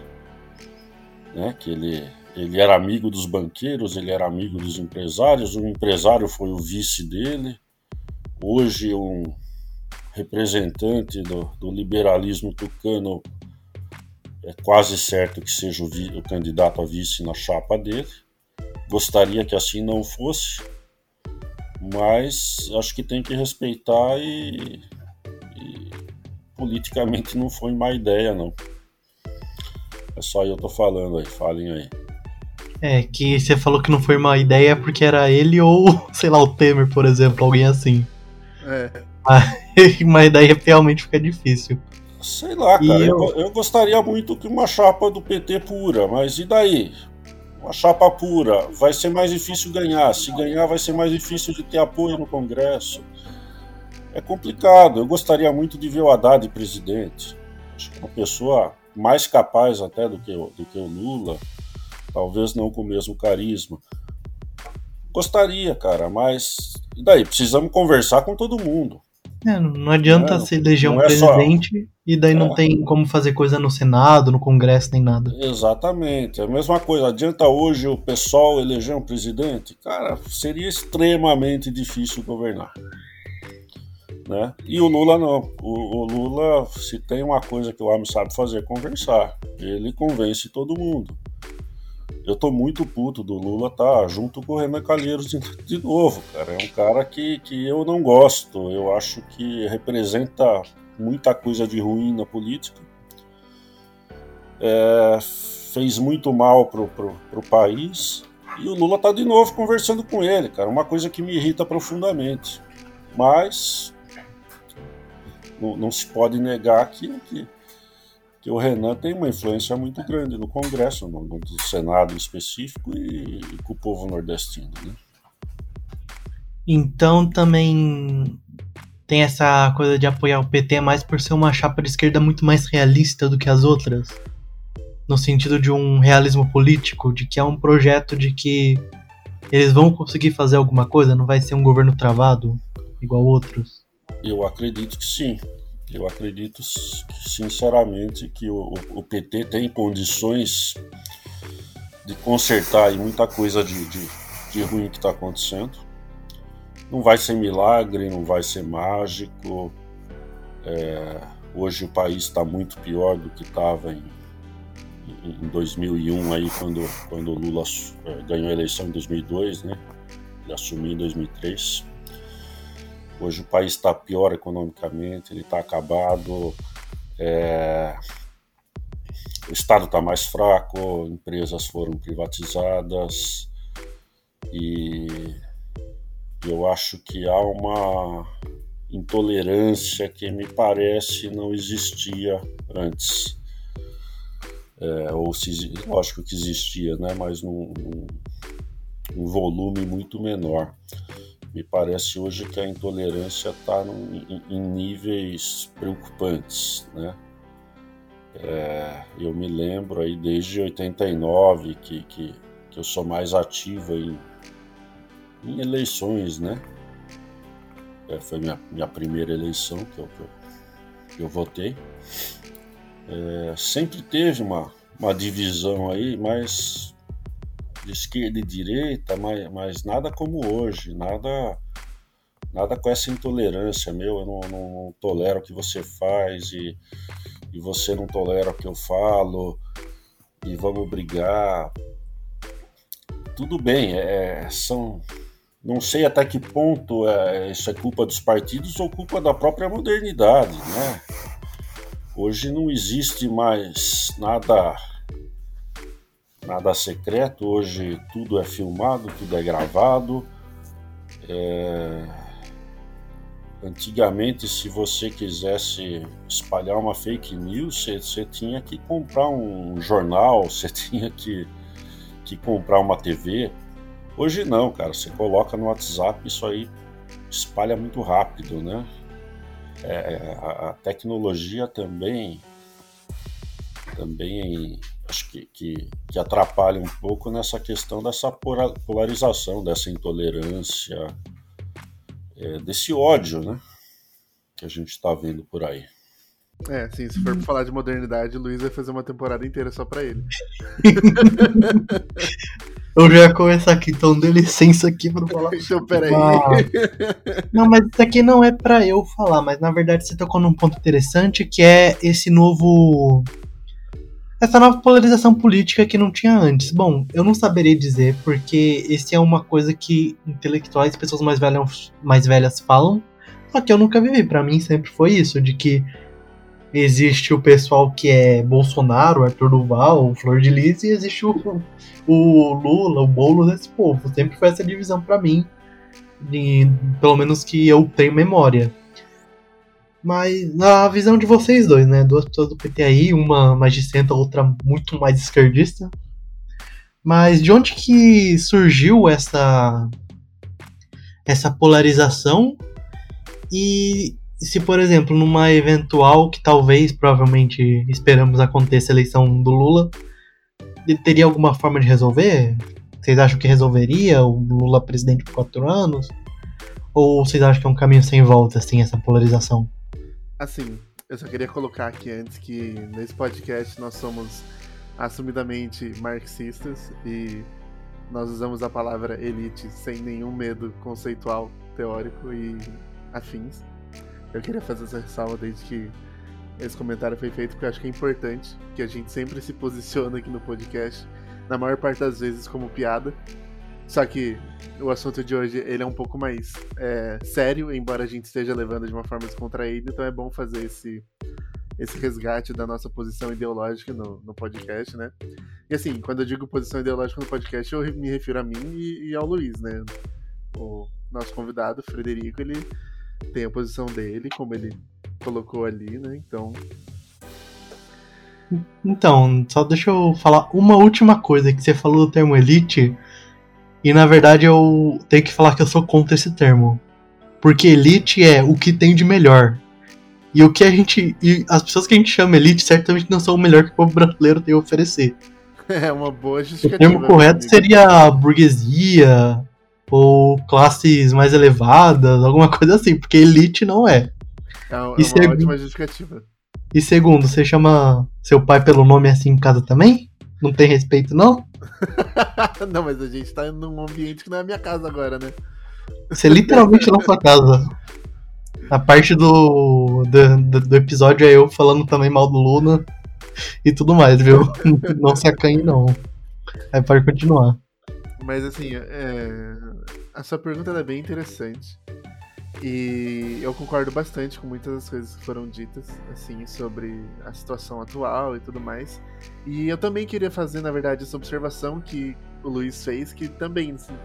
né? Que ele ele era amigo dos banqueiros, ele era amigo dos empresários. O empresário foi o vice dele. Hoje um representante do, do liberalismo tucano, é quase certo que seja o, o, candidato a vice na chapa dele. Gostaria que assim não fosse, mas acho que tem que respeitar e, e politicamente não foi má ideia, não. É só eu tô falando aí, falem aí. É, que você falou que não foi uma ideia porque era ele ou, sei lá, o Temer, por exemplo, alguém assim. É. Mas daí realmente fica difícil. Sei lá, cara. Eu... Eu, gostaria muito que uma chapa do PT pura, mas e daí? Uma chapa pura vai ser mais difícil ganhar. Se ganhar, vai ser mais difícil de ter apoio no Congresso. É complicado. Eu gostaria muito de ver o Haddad presidente. Acho que uma pessoa mais capaz até do que, do que o Lula. Talvez não com o mesmo carisma. Gostaria, cara, mas e daí? Precisamos conversar com todo mundo. É, não adianta é, se eleger um é presidente só... e daí não é. tem como fazer coisa no Senado, no Congresso, nem nada. Exatamente. É a mesma coisa. Adianta hoje o pessoal eleger um presidente? Cara, seria extremamente difícil governar. Né? E o Lula não. O, o, Lula, se tem uma coisa que o homem sabe fazer, é conversar. Ele convence todo mundo. Eu tô muito puto do Lula tá junto com o Renan Calheiros de, de novo, cara. É um cara que, que eu não gosto. Eu acho que representa muita coisa de ruim na política. É, fez muito mal pro, pro, pro país. E o Lula tá de novo conversando com ele, cara. Uma coisa que me irrita profundamente. Mas não, não se pode negar que, que que o Renan tem uma influência muito grande no Congresso, no, no Senado em específico e, e, com o povo nordestino. Né? Então também tem essa coisa de apoiar o PT mais por ser uma chapa de esquerda muito mais realista do que as outras. No sentido de um realismo político, de que é um projeto de que eles vão conseguir fazer alguma coisa, não vai ser um governo travado igual outros. Eu acredito que sim. Eu acredito sinceramente que o, o PT tem condições de consertar muita coisa de, de, de ruim que está acontecendo. Não vai ser milagre, não vai ser mágico. É, Hoje o país está muito pior do que estava em, em 2001, aí, quando, quando o Lula é, ganhou a eleição em 2002, né? Ele assumiu em 2003. Hoje o país está pior economicamente, ele está acabado, é, o Estado está mais fraco, empresas foram privatizadas e eu acho que há uma intolerância que me parece não existia antes. É, ou se, lógico que existia, né, mas num, num, num volume muito menor. Me parece hoje que a intolerância está em, em, níveis preocupantes, né? É, eu me lembro aí desde 89 que, que, que eu sou mais ativo em, em eleições, né? É, foi minha, minha primeira eleição que eu, que eu, que eu votei. É, sempre teve uma, uma divisão aí, mas de esquerda e direita, mas, mas nada como hoje, nada nada com essa intolerância, meu, eu não, não tolero o que você faz e, e você não tolera o que eu falo e vamos brigar. Tudo bem, é, são não sei até que ponto é, isso é culpa dos partidos ou culpa da própria modernidade, né? Hoje não existe mais nada nada secreto, hoje tudo é filmado, tudo é gravado. É... Antigamente, se você quisesse espalhar uma fake news, você, tinha que comprar um jornal, você tinha que, que comprar uma TV. Hoje não, cara. Você coloca no WhatsApp, isso aí espalha muito rápido, né? É, é a, a, tecnologia também, também acho que, que, que, atrapalha um pouco nessa questão dessa polarização, dessa intolerância, é, desse ódio, né? Que a gente está vendo por aí. É, sim, se for pra falar de modernidade, o Luiz vai fazer uma temporada inteira só pra ele. Eu já ia começar aqui, então dê licença aqui pra falar. Então, peraí. Ah, não, mas isso aqui não é pra eu falar, mas na verdade você tocou num ponto interessante que é esse novo. Essa nova polarização política que não tinha antes. Bom, eu não saberia dizer, porque esse é uma coisa que intelectuais e pessoas mais velhas, mais velhas falam, só que eu nunca vivi. Para mim sempre foi isso, de que existe o pessoal que é Bolsonaro, Arthur Duval, Flor de Lis, e existe o, o Lula, o Boulos, esse povo. Sempre foi essa divisão para mim, de, pelo menos que eu tenho memória. Mas na visão de vocês dois, né? Duas pessoas do PT aí, uma mais centro, outra muito mais esquerdista. Mas de onde que surgiu essa essa polarização e se, por exemplo, numa eventual que talvez, provavelmente, esperamos aconteça a eleição do Lula, teria alguma forma de resolver? Vocês acham que resolveria o Lula presidente por quatro anos? Ou vocês acham que é um caminho sem volta, assim, essa polarização? Assim, eu só queria colocar aqui antes que nesse podcast nós somos assumidamente marxistas e nós usamos a palavra elite sem nenhum medo conceitual, teórico e afins. Eu queria fazer essa ressalva desde que esse comentário foi feito, porque eu acho que é importante que a gente sempre se posiciona aqui no podcast, na maior parte das vezes como piada. Só que o assunto de hoje ele é um pouco mais é, sério, embora a gente esteja levando de uma forma descontraída, então é bom fazer esse, esse resgate da nossa posição ideológica no, no podcast, né? E assim, quando eu digo posição ideológica no podcast, eu me refiro a mim e, e ao Luiz, né? O nosso convidado, Frederico, ele tem a posição dele, como ele colocou ali, né? Então. Então, só deixa eu falar uma última coisa que você falou do termo elite. E na verdade eu tenho que falar que eu sou contra esse termo. Porque elite é o que tem de melhor. E o que a gente. E as pessoas que a gente chama elite certamente não são o melhor que o povo brasileiro tem a oferecer. É uma boa justificativa. O termo correto seria burguesia, ou classes mais elevadas, alguma coisa assim, porque elite não é. É, é uma seg... ótima justificativa. E segundo, você chama seu pai pelo nome assim em casa também? Não tem respeito, não? Não, mas a gente tá num ambiente que não é a minha casa agora, né? Você literalmente na sua casa. A parte do do, do, do, episódio é eu falando também mal do Luna e tudo mais, viu? não se acanhe, não. Aí pode continuar. Mas assim, é... a sua pergunta é bem interessante. E eu concordo bastante com muitas das coisas que foram ditas, assim, sobre a situação atual e tudo mais. E eu também queria fazer, na verdade, essa observação que o Luiz fez, que também, assim,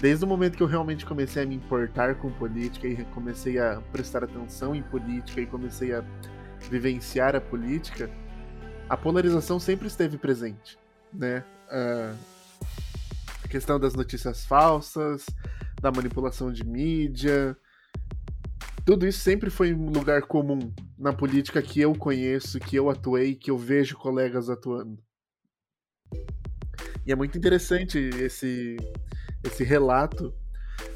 desde o momento que eu realmente comecei a me importar com política e comecei a prestar atenção em política e comecei a vivenciar a política, a polarização sempre esteve presente, né? A questão das notícias falsas, da manipulação de mídia, tudo isso sempre foi um lugar comum na política que eu conheço, que eu atuei, que eu vejo colegas atuando. E é muito interessante esse, esse relato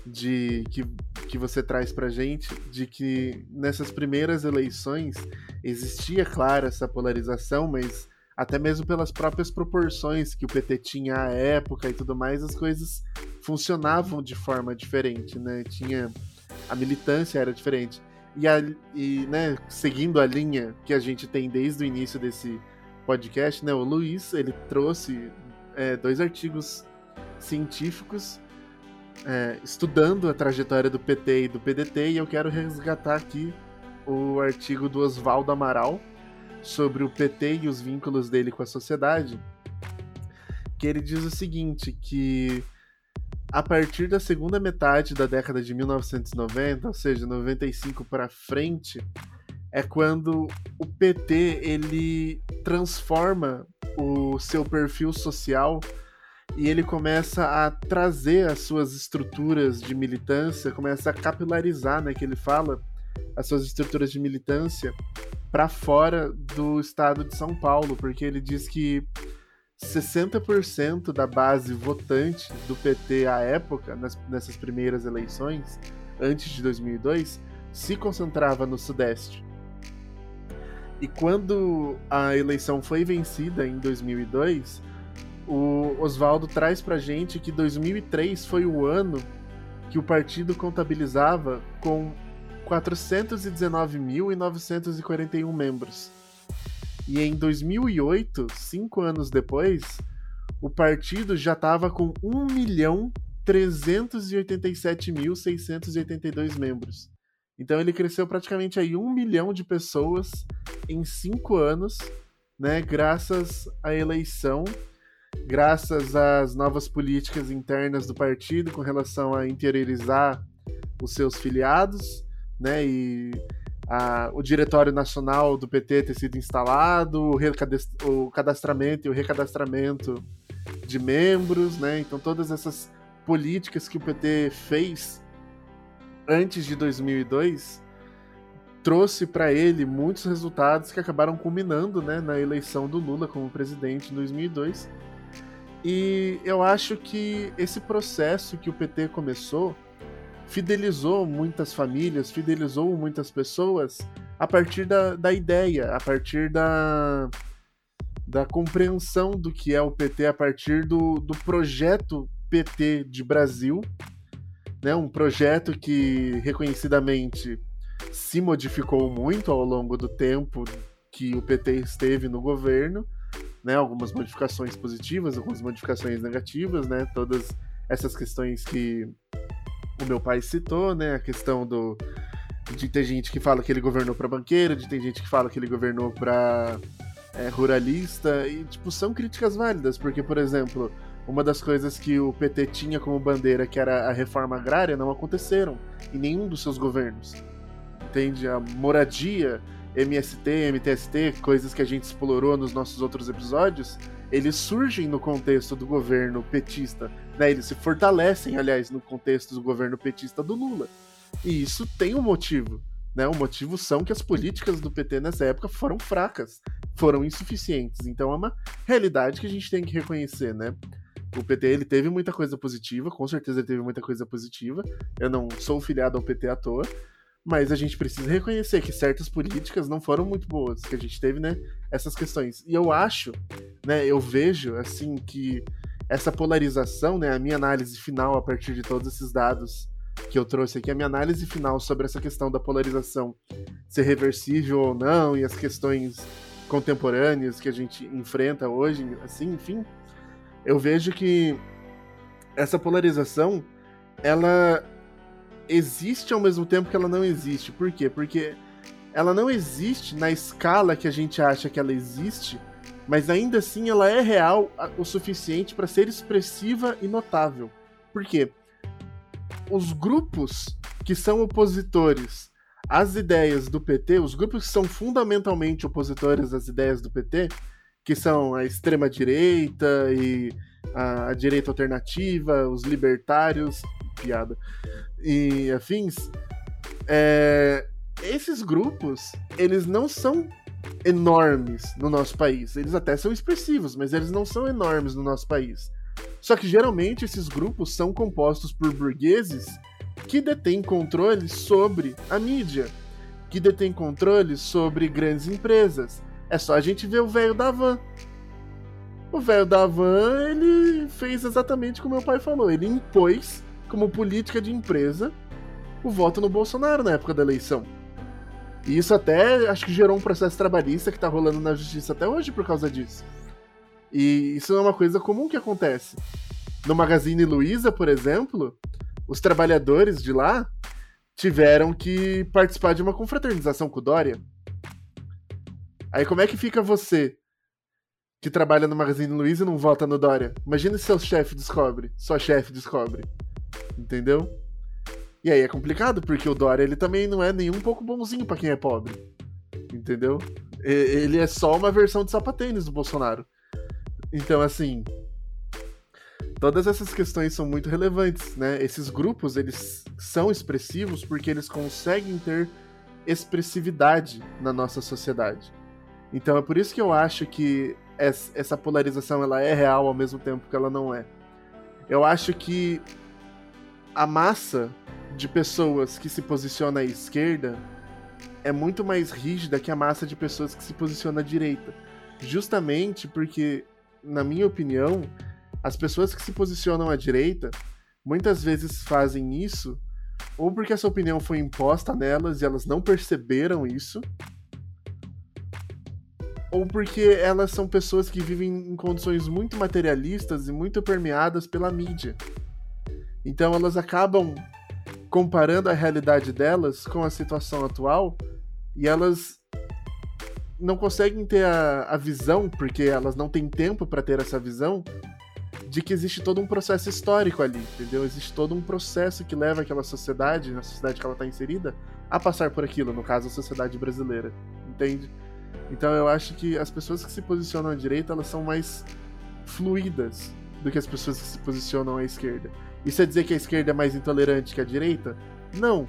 de que, que você traz pra gente de que nessas primeiras eleições existia, claro, essa polarização, mas até mesmo pelas próprias proporções que o PT tinha à época e tudo mais, as coisas funcionavam de forma diferente, né? Tinha a militância era diferente. E, a, e né, seguindo a linha que a gente tem desde o início desse podcast, né, o Luiz ele trouxe é, dois artigos científicos é, estudando a trajetória do PT e do PDT, e eu quero resgatar aqui o artigo do Oswaldo Amaral sobre o PT e os vínculos dele com a sociedade, que ele diz o seguinte, que a partir da segunda metade da década de 1990, ou seja, 95 para frente, é quando o PT ele transforma o seu perfil social e ele começa a trazer as suas estruturas de militância, começa a capilarizar, né, que ele fala, as suas estruturas de militância para fora do estado de São Paulo, porque ele diz que 60% da base votante do PT à época, nas, nessas primeiras eleições, antes de 2002, se concentrava no Sudeste. E quando a eleição foi vencida em 2002, o Oswaldo traz pra gente que 2003 foi o ano que o partido contabilizava com 419.941 membros. E em 2008, cinco anos depois, o partido já estava com 1.387.682 membros. Então ele cresceu praticamente aí um milhão de pessoas em cinco anos, né? Graças à eleição, graças às novas políticas internas do partido com relação a interiorizar os seus filiados, né? E a, o diretório nacional do PT ter sido instalado, o, o cadastramento e o recadastramento de membros, né? Então todas essas políticas que o PT fez antes de 2002 trouxe para ele muitos resultados que acabaram culminando, né, na eleição do Lula como presidente em 2002. E eu acho que esse processo que o PT começou fidelizou muitas famílias, fidelizou muitas pessoas a partir da, da ideia, a partir da, da compreensão do que é o PT, a partir do, do projeto PT de Brasil, né? um projeto que reconhecidamente se modificou muito ao longo do tempo que o PT esteve no governo, né? algumas modificações positivas, algumas modificações negativas, né? todas essas questões que o meu pai citou, né? A questão do de ter gente que fala que ele governou para banqueiro, de ter gente que fala que ele governou para é, ruralista e tipo são críticas válidas, porque por exemplo, uma das coisas que o PT tinha como bandeira, que era a reforma agrária, não aconteceram em nenhum dos seus governos. Entende? A moradia, MST, MTST, coisas que a gente explorou nos nossos outros episódios, eles surgem no contexto do governo petista, né? Eles se fortalecem, aliás, no contexto do governo petista do Lula. E isso tem um motivo, né? O motivo são que as políticas do PT nessa época foram fracas, foram insuficientes. Então é uma realidade que a gente tem que reconhecer, né? O PT ele teve muita coisa positiva, com certeza ele teve muita coisa positiva. Eu não sou filiado ao PT à toa, mas a gente precisa reconhecer que certas políticas não foram muito boas, que a gente teve, né, essas questões. E eu acho, né, eu vejo, assim, que essa polarização, né, a minha análise final a partir de todos esses dados que eu trouxe aqui, a minha análise final sobre essa questão da polarização ser reversível ou não e as questões contemporâneas que a gente enfrenta hoje, assim, enfim, eu vejo que essa polarização ela existe ao mesmo tempo que ela não existe. Por quê? Porque ela não existe na escala que a gente acha que ela existe, mas ainda assim ela é real o suficiente para ser expressiva e notável. Por quê? Os grupos que são opositores às ideias do PT, os grupos que são fundamentalmente opositores às ideias do PT, que são a extrema-direita e a, a, direita alternativa, os libertários, piada, e afins, é, esses grupos, eles não são enormes no nosso país. Eles até são expressivos, mas eles não são enormes no nosso país. Só que geralmente esses grupos são compostos por burgueses que detêm controle sobre a mídia, que detêm controle sobre grandes empresas. É só a gente ver o velho da van. O velho da van, ele fez exatamente como meu pai falou. Ele impôs, como política de empresa, o voto no Bolsonaro na época da eleição. E isso até acho que gerou um processo trabalhista que tá rolando na justiça até hoje por causa disso. E isso é uma coisa comum que acontece. No Magazine Luiza, por exemplo, os trabalhadores de lá tiveram que participar de uma confraternização com o Dória. Aí como é que fica você que trabalha no Magazine Luiza e não vota no Dória? Imagina se seu chefe descobre, sua chefe descobre. Entendeu? E aí é complicado, porque o Dória ele também não é nem um pouco bonzinho para quem é pobre. Entendeu? Ele é só uma versão de sapatênis do Bolsonaro. Então, assim. Todas essas questões são muito relevantes, né? Esses grupos, eles são expressivos porque eles conseguem ter expressividade na nossa sociedade. Então é por isso que eu acho que essa polarização ela é real ao mesmo tempo que ela não é. Eu acho que a massa de pessoas que se posiciona à esquerda é muito mais rígida que a massa de pessoas que se posiciona à direita. Justamente porque, na minha opinião, as pessoas que se posicionam à direita muitas vezes fazem isso ou porque essa opinião foi imposta nelas e elas não perceberam isso, ou porque elas são pessoas que vivem em condições muito materialistas e muito permeadas pela mídia. Então elas acabam comparando a realidade delas com a situação atual e elas não conseguem ter a, a visão, porque elas não têm tempo para ter essa visão, de que existe todo um processo histórico ali, entendeu? Existe todo um processo que leva aquela sociedade, na sociedade que ela está inserida, a passar por aquilo, no caso a sociedade brasileira, entende? Então eu acho que as pessoas que se posicionam à direita, elas são mais fluídas do que as pessoas que se posicionam à esquerda. Isso é dizer que a esquerda é mais intolerante que a direita? Não.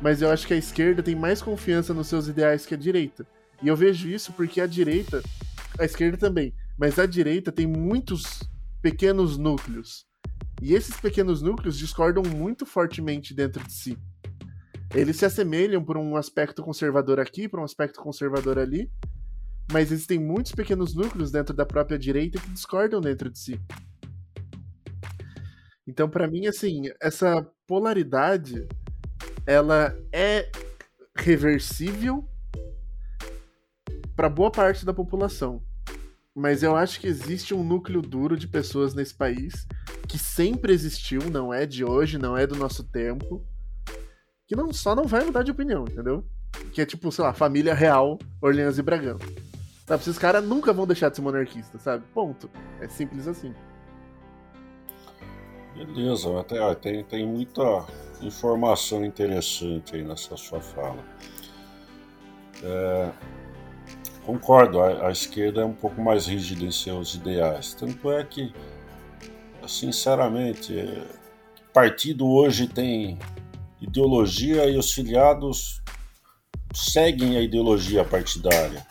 Mas eu acho que a esquerda tem mais confiança nos seus ideais que a direita. E eu vejo isso porque a direita, a esquerda também, mas a direita tem muitos pequenos núcleos. E esses pequenos núcleos discordam muito fortemente dentro de si. Eles se assemelham por um aspecto conservador aqui, por um aspecto conservador ali, mas existem muitos pequenos núcleos dentro da própria direita que discordam dentro de si. Então, para mim, assim, essa polaridade ela é reversível para boa parte da população. Mas eu acho que existe um núcleo duro de pessoas nesse país que sempre existiu, não é de hoje, não é do nosso tempo, que não só não vai mudar de opinião, entendeu? Que é tipo, sei lá, família real, Orleans e Bragança. Sabe? Esses caras nunca vão deixar de ser monarquistas, sabe? Ponto. É simples assim. Beleza, até, tem, tem muita informação interessante aí nessa sua fala. É, concordo, a, a, esquerda é um pouco mais rígida em seus ideais. Tanto é que, sinceramente, é, partido hoje tem ideologia e os filiados seguem a ideologia partidária.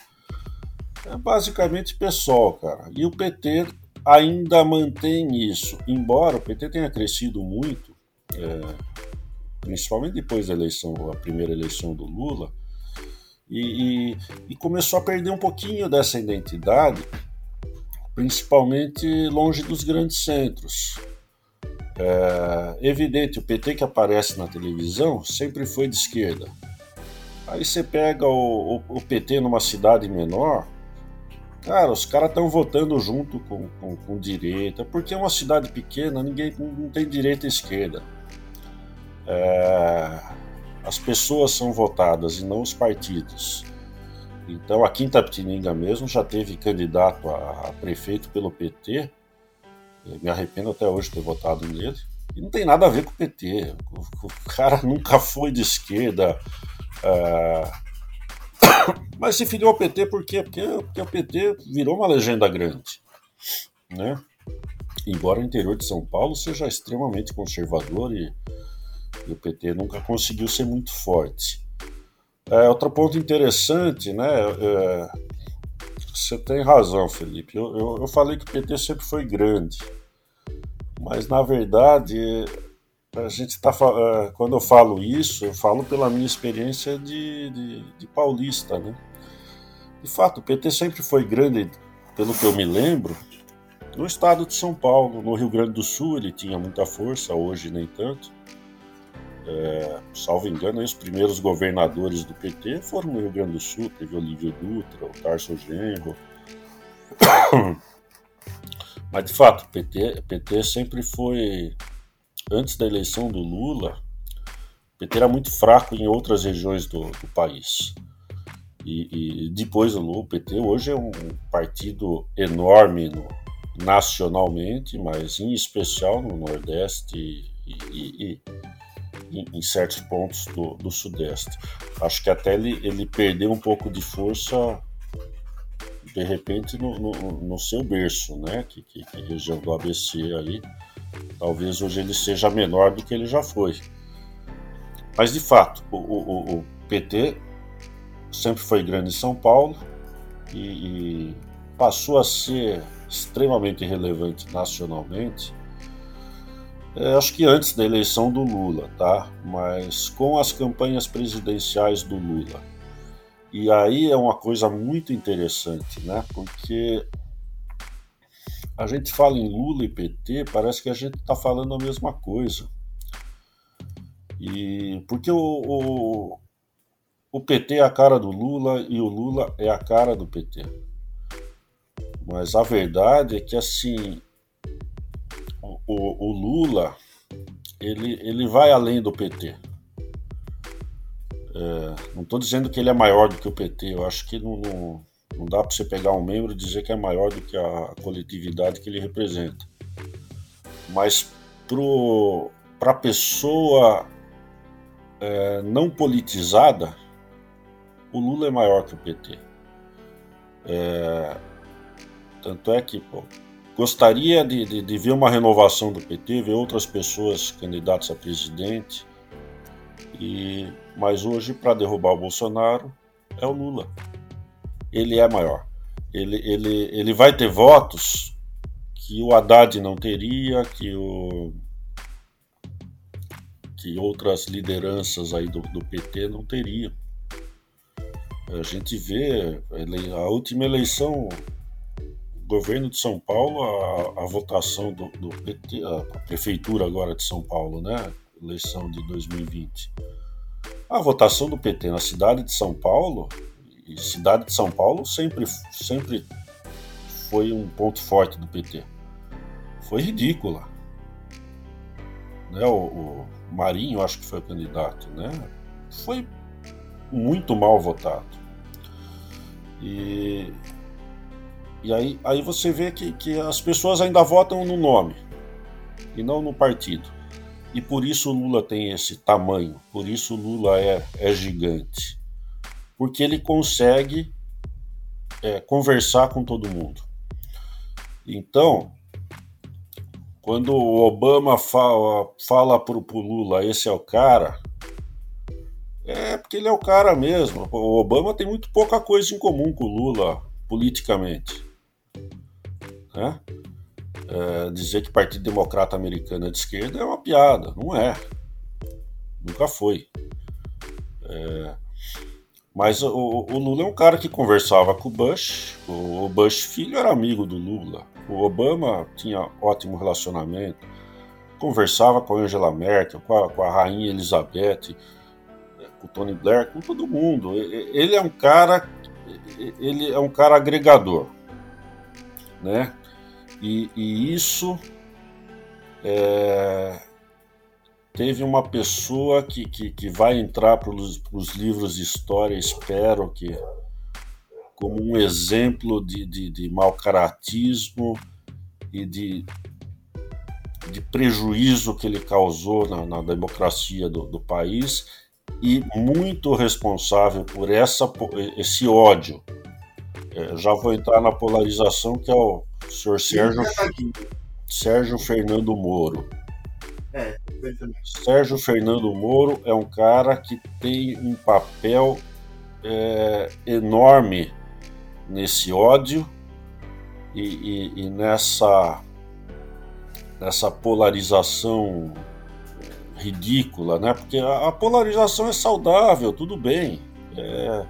É basicamente pessoal, cara. E o PT ainda mantém isso, embora o PT tenha crescido muito, é, principalmente depois da eleição, a primeira eleição do Lula, e, e, e começou a perder um pouquinho dessa identidade, principalmente longe dos grandes centros. É evidente, o PT que aparece na televisão sempre foi de esquerda. Aí você pega o, o, o PT numa cidade menor, cara, os caras estão votando junto com, com, com, direita, porque é uma cidade pequena, ninguém não tem direita e esquerda. É, as pessoas são votadas e não os partidos. Então, a Quinta Pitininga mesmo já teve candidato a, prefeito pelo PT. Eu me arrependo até hoje de ter votado nele. E não tem nada a ver com o PT. O, o cara nunca foi de esquerda. É... Mas se filiou ao PT por quê? Porque, porque o PT virou uma legenda grande. Né? Embora o interior de São Paulo seja extremamente conservador e, e o PT nunca conseguiu ser muito forte. É, outro ponto interessante, né? É, você tem razão, Felipe. Eu, eu, eu, falei que o PT sempre foi grande, mas na verdade a gente está é, quando eu falo isso, eu falo pela minha experiência de, de, de, paulista, né? De fato, o PT sempre foi grande, pelo que eu me lembro, no estado de São Paulo, no Rio Grande do Sul ele tinha muita força, hoje nem tanto. É, salvo engano, os primeiros governadores do PT foram no Rio Grande do Sul, teve Olívio Dutra, o Tarso Genro. Mas de fato, o PT, PT sempre foi, antes da eleição do Lula, o PT era muito fraco em outras regiões do, do país. E, e, depois do Lula, o PT hoje é um partido enorme no, nacionalmente, mas em especial no Nordeste e, e, em, em certos pontos do, do, Sudeste. Acho que até ele, ele perdeu um pouco de força de repente no, no, no seu berço, né? Que, que, que, região do ABC aí, talvez hoje ele seja menor do que ele já foi. Mas de fato, o, o, o PT sempre foi grande em São Paulo e, e passou a ser extremamente relevante nacionalmente é, acho que antes da eleição do Lula, tá? Mas com as campanhas presidenciais do Lula. E aí é uma coisa muito interessante, né? Porque a gente fala em Lula e PT, parece que a gente está falando a mesma coisa. E porque o, o, o PT é a cara do Lula e o Lula é a cara do PT. Mas a verdade é que assim o, o Lula ele, ele vai além do PT. É, não estou dizendo que ele é maior do que o PT, eu acho que não, não, não dá para você pegar um membro e dizer que é maior do que a coletividade que ele representa. Mas para a pessoa é, não politizada, o Lula é maior que o PT. É, tanto é que pô, Gostaria de, de, de, ver uma renovação do PT, ver outras pessoas candidatas a presidente. E, mas hoje, para derrubar o Bolsonaro, é o Lula. Ele é maior. Ele, ele, ele vai ter votos que o Haddad não teria, que, o, que outras lideranças aí do, do PT não teriam. A gente vê a última eleição governo de São Paulo, a, a votação do, do PT, a, prefeitura agora de São Paulo, né? Eleição de 2020. A votação do PT na cidade de São Paulo, e cidade de São Paulo sempre, sempre foi um ponto forte do PT. Foi ridícula. Né? O, o Marinho, acho que foi o candidato, né? Foi muito mal votado. E e aí, aí você vê que, que as pessoas ainda votam no nome e não no partido. E por isso o Lula tem esse tamanho, por isso o Lula é, é gigante. Porque ele consegue é, conversar com todo mundo. Então, quando o Obama fala, fala pro, Lula, esse é o cara, é porque ele é o cara mesmo. O Obama tem muito pouca coisa em comum com o Lula politicamente. Né? É, dizer que Partido Democrata Americano é de esquerda é uma piada, não é. Nunca foi. É, mas o, o, Lula é um cara que conversava com o Bush, o Bush filho era amigo do Lula, o Obama tinha ótimo relacionamento. conversava com a Angela Merkel, com a, com a rainha Elizabeth, com o Tony Blair, com todo mundo. Ele é um cara, ele é um cara agregador, né? E, e isso é, teve uma pessoa que, que, que vai entrar para os livros de história, espero que como um exemplo de, de, de mau caratismo e de, de prejuízo que ele causou na, na democracia do, do, país e muito responsável por essa, esse ódio. É, já vou entrar na polarização que é o senhor Sérgio, Sérgio Fernando Moro. É, Sérgio Fernando Moro é um cara que tem um papel é, enorme nesse ódio e, e, e nessa, nessa polarização ridícula, né? Porque a, a polarização é saudável, tudo bem. É,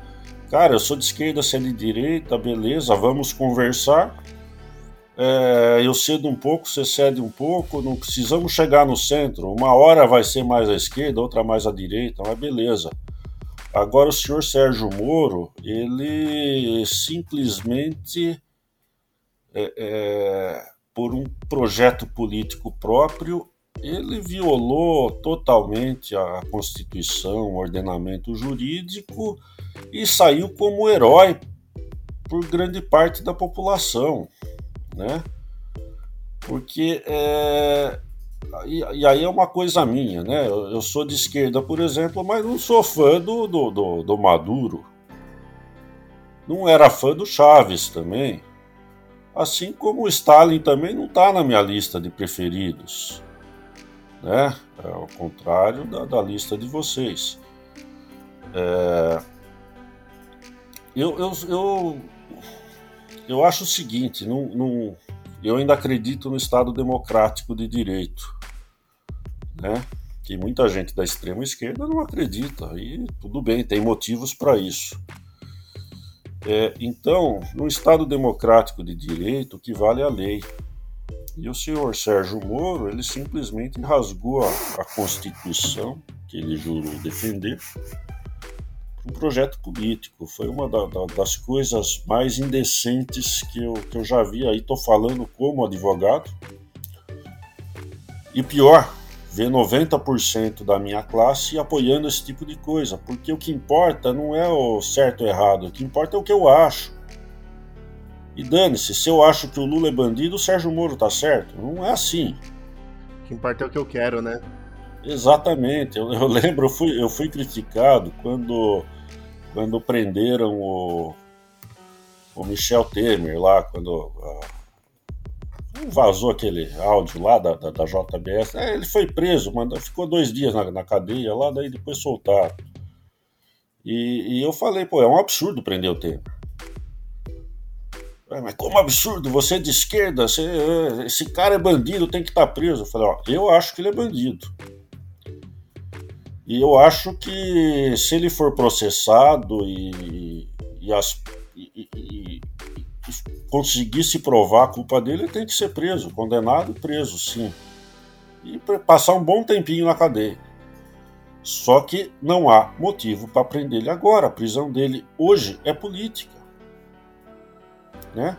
cara, eu sou de esquerda, você é de direita, beleza, vamos conversar. É, eu cedo um pouco, você cede um pouco, não precisamos chegar no centro. Uma hora vai ser mais à esquerda, outra mais à direita, mas beleza. Agora, o senhor Sérgio Moro, ele simplesmente, é, é, por um projeto político próprio, ele violou totalmente a Constituição, o ordenamento jurídico e saiu como herói por grande parte da população, né? Porque é, e, e, aí é uma coisa minha, né? Eu, eu, sou de esquerda, por exemplo, mas não sou fã do, do, do, do Maduro. Não era fã do Chaves também. Assim como o Stalin também não está na minha lista de preferidos. Né? É ao contrário da, da lista de vocês. É... Eu, eu, eu, eu acho o seguinte: não, eu ainda acredito no Estado democrático de direito, né? Que muita gente da extrema esquerda não acredita e tudo bem, tem motivos para isso. É, então, no Estado democrático de direito, o que vale é a lei. E o senhor Sérgio Moro, ele simplesmente rasgou a, a Constituição que ele jurou defender um projeto político. Foi uma da, da, das coisas mais indecentes que eu, que eu já vi aí. Estou falando como advogado. E pior, ver 90% da minha classe apoiando esse tipo de coisa, porque o que importa não é o certo ou errado, o que importa é o que eu acho. E dane-se, se eu acho que o Lula é bandido, o Sérgio Moro tá certo. Não é assim. O que importa é o que eu quero, né? Exatamente. Eu, eu lembro, eu fui, eu fui criticado quando quando prenderam o, o Michel Temer lá, quando uh, vazou aquele áudio lá da, da, da JBS. É, ele foi preso, mandou, ficou dois dias na, na cadeia lá, daí depois soltaram. E, e, eu falei, pô, é um absurdo prender o Temer. Mas como absurdo? Você é de esquerda, você, esse cara é bandido, tem que estar tá preso. Eu falei, ó, eu acho que ele é bandido. E eu acho que se ele for processado e, e, as, e, e, conseguir se provar a culpa dele, ele tem que ser preso, condenado e preso, sim. E passar um bom tempinho na cadeia. Só que não há motivo para prender ele agora. A prisão dele hoje é política. Né?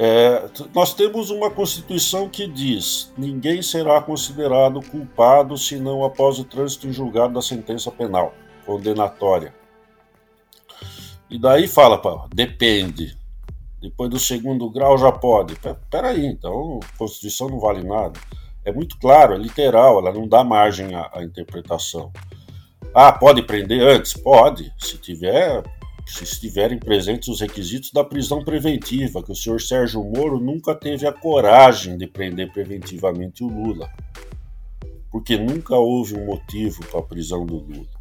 É, nós temos uma Constituição que diz: ninguém será considerado culpado senão após o trânsito em julgado da sentença penal condenatória. E daí fala, pá, depende. Depois do segundo grau já pode. Peraí, então a Constituição não vale nada. É muito claro, é literal, ela não dá margem à, à interpretação. Ah, pode prender antes? Pode. Se tiver se estiverem presentes os requisitos da prisão preventiva, que o senhor Sérgio Moro nunca teve a coragem de prender preventivamente o Lula, porque nunca houve um motivo para a prisão do Lula.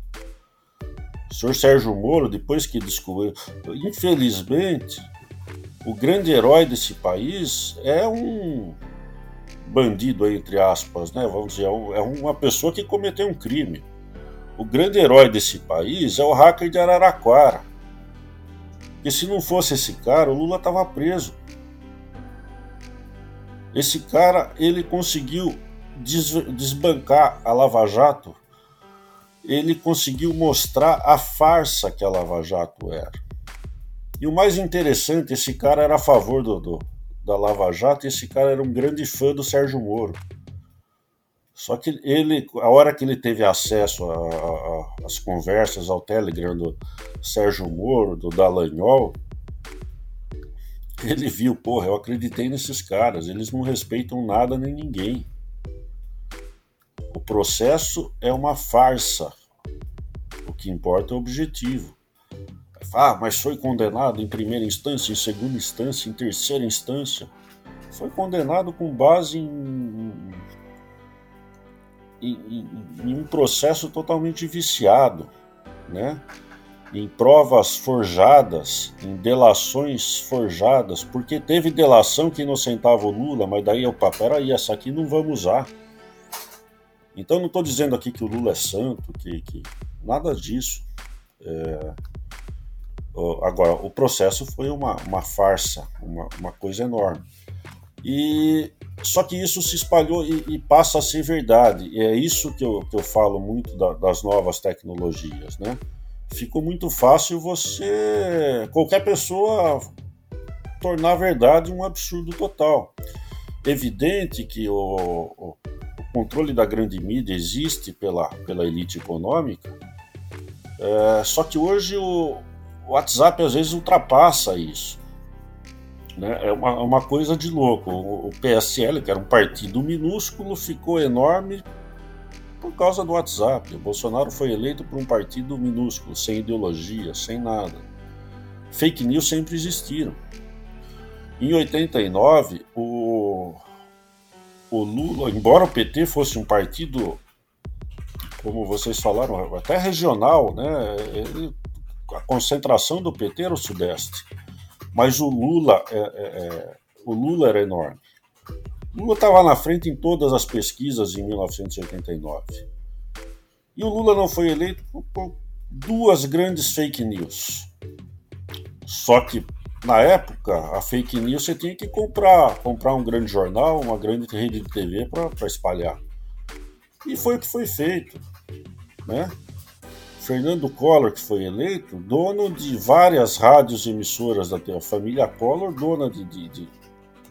O senhor Sérgio Moro, depois que descobriu, infelizmente, o grande herói desse país é um bandido, entre aspas, né? Vamos dizer, é, é uma pessoa que cometeu um crime. O grande herói desse país é o hacker de Araraquara porque se não fosse esse cara, o Lula estava preso. Esse cara, ele conseguiu desbancar a Lava Jato, ele conseguiu mostrar a farsa que a Lava Jato era. E o mais interessante, esse cara era a favor do, do da Lava Jato e esse cara era um grande fã do Sérgio Moro. Só que ele, a hora que ele teve acesso às conversas ao Telegram do Sérgio Moro, do Dallagnol, ele viu, porra, eu acreditei nesses caras, eles não respeitam nada nem ninguém. O processo é uma farsa. O que importa é o objetivo. Ah, mas foi condenado em primeira instância, em segunda instância, em terceira instância. Foi condenado com base em, em, um processo totalmente viciado, né? em provas forjadas, em delações forjadas, porque teve delação que inocentava o Lula, mas daí o papel aí, essa aqui não vamos usar. Então não estou dizendo aqui que o Lula é santo, que, que nada disso. É... Agora, o processo foi uma, uma farsa, uma, uma coisa enorme. E só que isso se espalhou e, e, passa a ser verdade. E é isso que eu, que eu falo muito da, das novas tecnologias, né? ficou muito fácil você, qualquer pessoa, tornar verdade um absurdo total. Evidente que o, o, o controle da grande mídia existe pela, pela elite econômica, é, só que hoje o, o WhatsApp às vezes ultrapassa isso. Né? É uma, uma coisa de louco. O, o PSL, que era um partido minúsculo, ficou enorme por causa do WhatsApp. O Bolsonaro foi eleito por um partido minúsculo, sem ideologia, sem nada. Fake news sempre existiram. Em 89, o, o Lula, embora o PT fosse um partido, como vocês falaram, até regional, né? Ele, a concentração do PT era o Sudeste. Mas o Lula, é, é, é o Lula era enorme. Lula estava na frente em todas as pesquisas em 1989. E o Lula não foi eleito por duas grandes fake news. Só que na época, a fake news você tinha que comprar, comprar um grande jornal, uma grande rede de TV para espalhar. E foi o que foi feito, né? Fernando Collor, que foi eleito, dono de várias rádios e emissoras da família Collor, dona de, de, de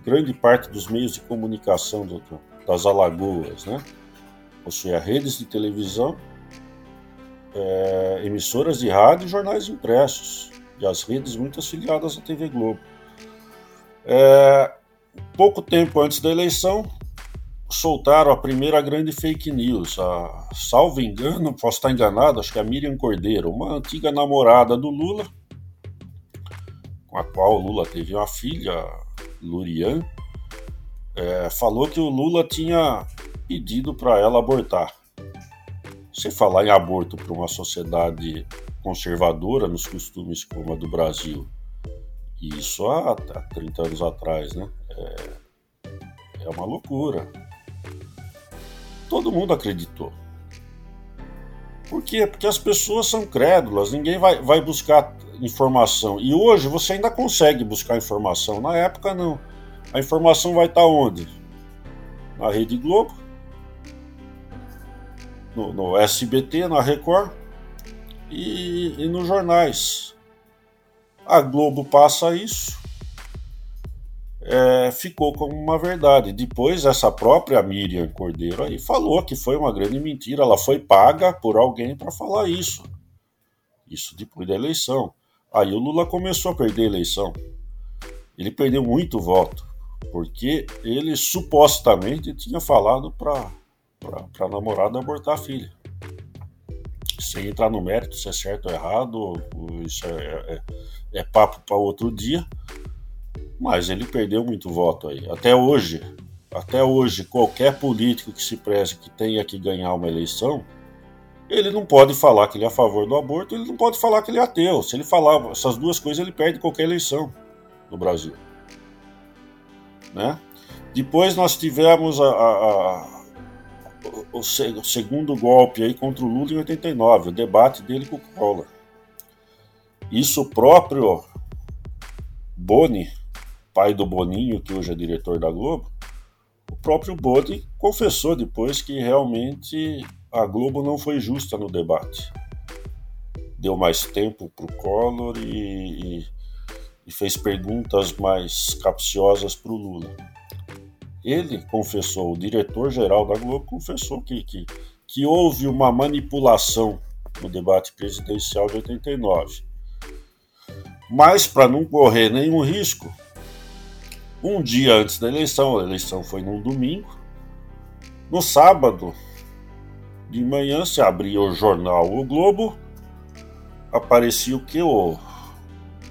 grande parte dos meios de comunicação do, das Alagoas, né? Possuía redes de televisão, é, emissoras de rádio e jornais impressos, e as redes muitas filiadas à TV Globo. É, pouco tempo antes da eleição, soltaram a primeira grande fake news. A, salvo engano, posso estar enganado, acho que é a Miriam Cordeiro, uma antiga namorada do Lula, com a qual o Lula teve uma filha, Lurian, é, falou que o Lula tinha pedido para ela abortar. Se falar em aborto para uma sociedade conservadora nos costumes como a do Brasil, isso há, há 30 anos atrás, né? É, é uma loucura. Todo mundo acreditou. Por quê? Porque as pessoas são crédulas, ninguém vai, vai buscar informação. E hoje você ainda consegue buscar informação. Na época, não. A informação vai estar onde? Na Rede Globo, no, no SBT, na Record e, e nos jornais. A Globo passa isso, é, ficou como uma verdade. Depois, essa própria Miriam Cordeiro aí falou que foi uma grande mentira. Ela foi paga por alguém para falar isso. Isso depois da eleição. Aí o Lula começou a perder a eleição. Ele perdeu muito voto, porque ele supostamente tinha falado para a namorada abortar a filha. Sem entrar no mérito se é certo ou errado, isso é, é, é papo para outro dia, mas ele perdeu muito voto aí. Até hoje, até hoje, qualquer político que se preze que tenha que ganhar uma eleição, ele não pode falar que ele é a favor do aborto, ele não pode falar que ele é ateu. Se ele falar essas duas coisas, ele perde qualquer eleição no Brasil. Né? Depois nós tivemos a, a, a, o, o, segundo golpe aí contra o Lula em 89, o debate dele com o Collor. Isso próprio Boni, pai do Boninho, que hoje é diretor da Globo, o próprio Bode confessou depois que realmente a Globo não foi justa no debate. Deu mais tempo para o Collor e, e, e, fez perguntas mais capciosas para o Lula. Ele confessou, o diretor-geral da Globo confessou que, que, que houve uma manipulação no debate presidencial de 89. Mas, para não correr nenhum risco, um dia antes da eleição, a eleição foi num domingo, no sábado de manhã se abria o jornal O Globo, aparecia o que? O,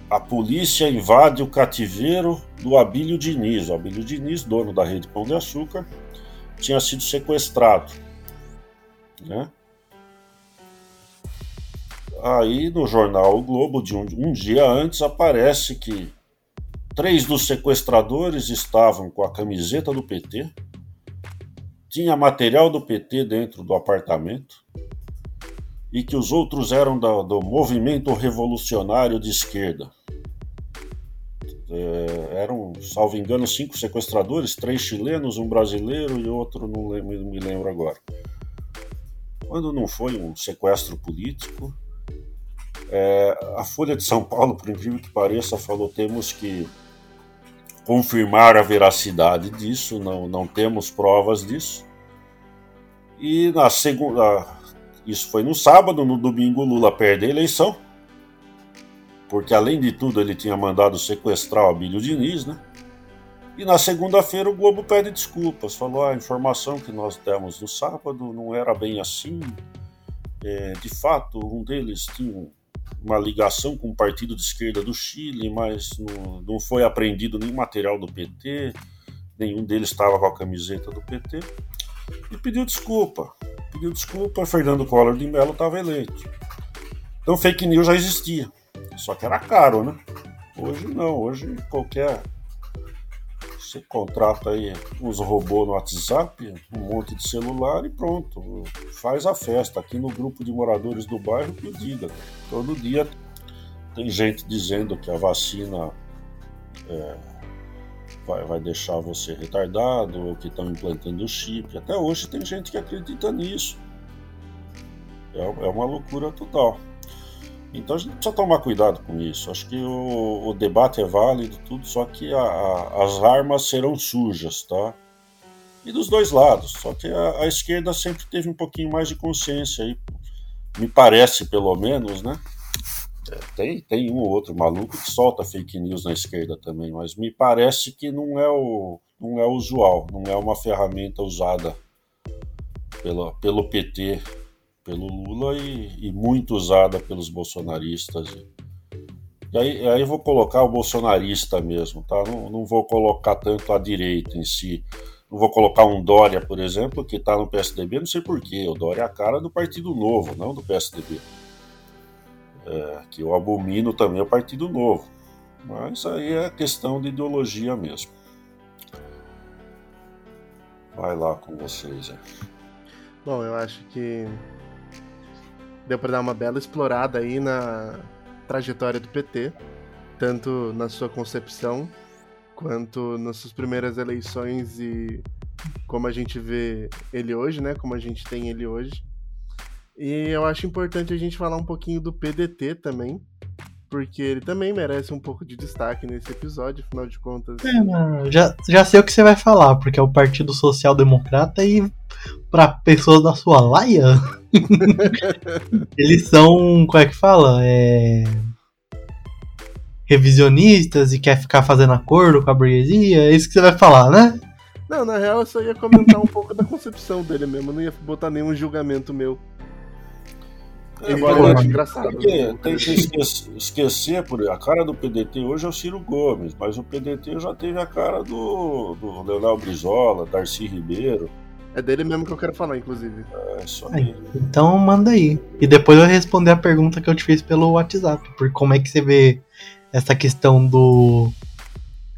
a polícia invade o cativeiro do Abílio Diniz. O Abílio Diniz, dono da rede Pão de Açúcar, tinha sido sequestrado. Né? Aí no jornal o Globo, de um, um dia antes, aparece que três dos sequestradores estavam com a camiseta do PT, tinha material do PT dentro do apartamento e que os outros eram do, do movimento revolucionário de esquerda. É, eram, salvo engano, cinco sequestradores, três chilenos, um brasileiro e outro, não me lembro agora. Quando não foi um sequestro político, é, a Folha de São Paulo, por incrível que pareça, falou temos que confirmar a veracidade disso, não, não temos provas disso. E na segunda, isso foi no sábado, no domingo Lula perde a eleição, porque além de tudo ele tinha mandado sequestrar o Abílio Diniz, né? E na segunda-feira o Globo pede desculpas, falou ah, a informação que nós demos no sábado não era bem assim. É, de fato, um deles tinha uma ligação com o partido de esquerda do Chile, mas não, não foi apreendido nenhum material do PT, nenhum deles estava com a camiseta do PT, e pediu desculpa. Pediu desculpa, Fernando Collor de Mello estava eleito. Então fake news já existia, só que era caro, né? Hoje não, hoje qualquer você contrata aí uns robôs no WhatsApp, um monte de celular e pronto. Faz a festa. Aqui no grupo de moradores do bairro que diga. Todo dia tem gente dizendo que a vacina é, vai, vai deixar você retardado, ou que estão implantando o chip. Até hoje tem gente que acredita nisso. É, é uma loucura total. Então a gente precisa tomar cuidado com isso. Acho que o, o debate é válido, tudo, só que a, a, as armas serão sujas, tá? E dos dois lados. Só que a, a, esquerda sempre teve um pouquinho mais de consciência aí, me parece pelo menos, né? É, tem, tem um ou outro maluco que solta fake news na esquerda também, mas me parece que não é o não é usual, não é uma ferramenta usada pelo, pelo PT pelo Lula e, e muito usada pelos bolsonaristas. E aí, aí vou colocar o bolsonarista mesmo, tá? Não, não vou colocar tanto a direita em si. Não vou colocar um Dória, por exemplo, que está no PSDB, não sei porquê. O Dória é a cara do Partido Novo, não do PSDB. É, que eu abomino também o Partido Novo. Mas aí é questão de ideologia mesmo. Vai lá com vocês. É. Bom, eu acho que deu para dar uma bela explorada aí na trajetória do PT, tanto na sua concepção quanto nas suas primeiras eleições e como a gente vê ele hoje, né? Como a gente tem ele hoje. E eu acho importante a gente falar um pouquinho do PDT também, porque ele também merece um pouco de destaque nesse episódio, afinal de contas. É, já, já sei o que você vai falar, porque é o Partido Social Democrata e para pessoas da sua laia, eles são, como é que fala? É... Revisionistas e quer ficar fazendo acordo com a burguesia, é isso que você vai falar, né? Não, na real eu só ia comentar um pouco da concepção dele mesmo, não ia botar nenhum julgamento meu. É, Embora acho engraçado. Porque tem que esquecer, esquecer, por a cara do PDT hoje é o Ciro Gomes, mas o PDT já teve a cara do, do Leonel Brizola, Darcy Ribeiro. É dele mesmo que eu quero falar, inclusive. É, só aí. Então manda aí. E depois eu responder a pergunta que eu te fiz pelo WhatsApp. Por como é que você vê essa questão do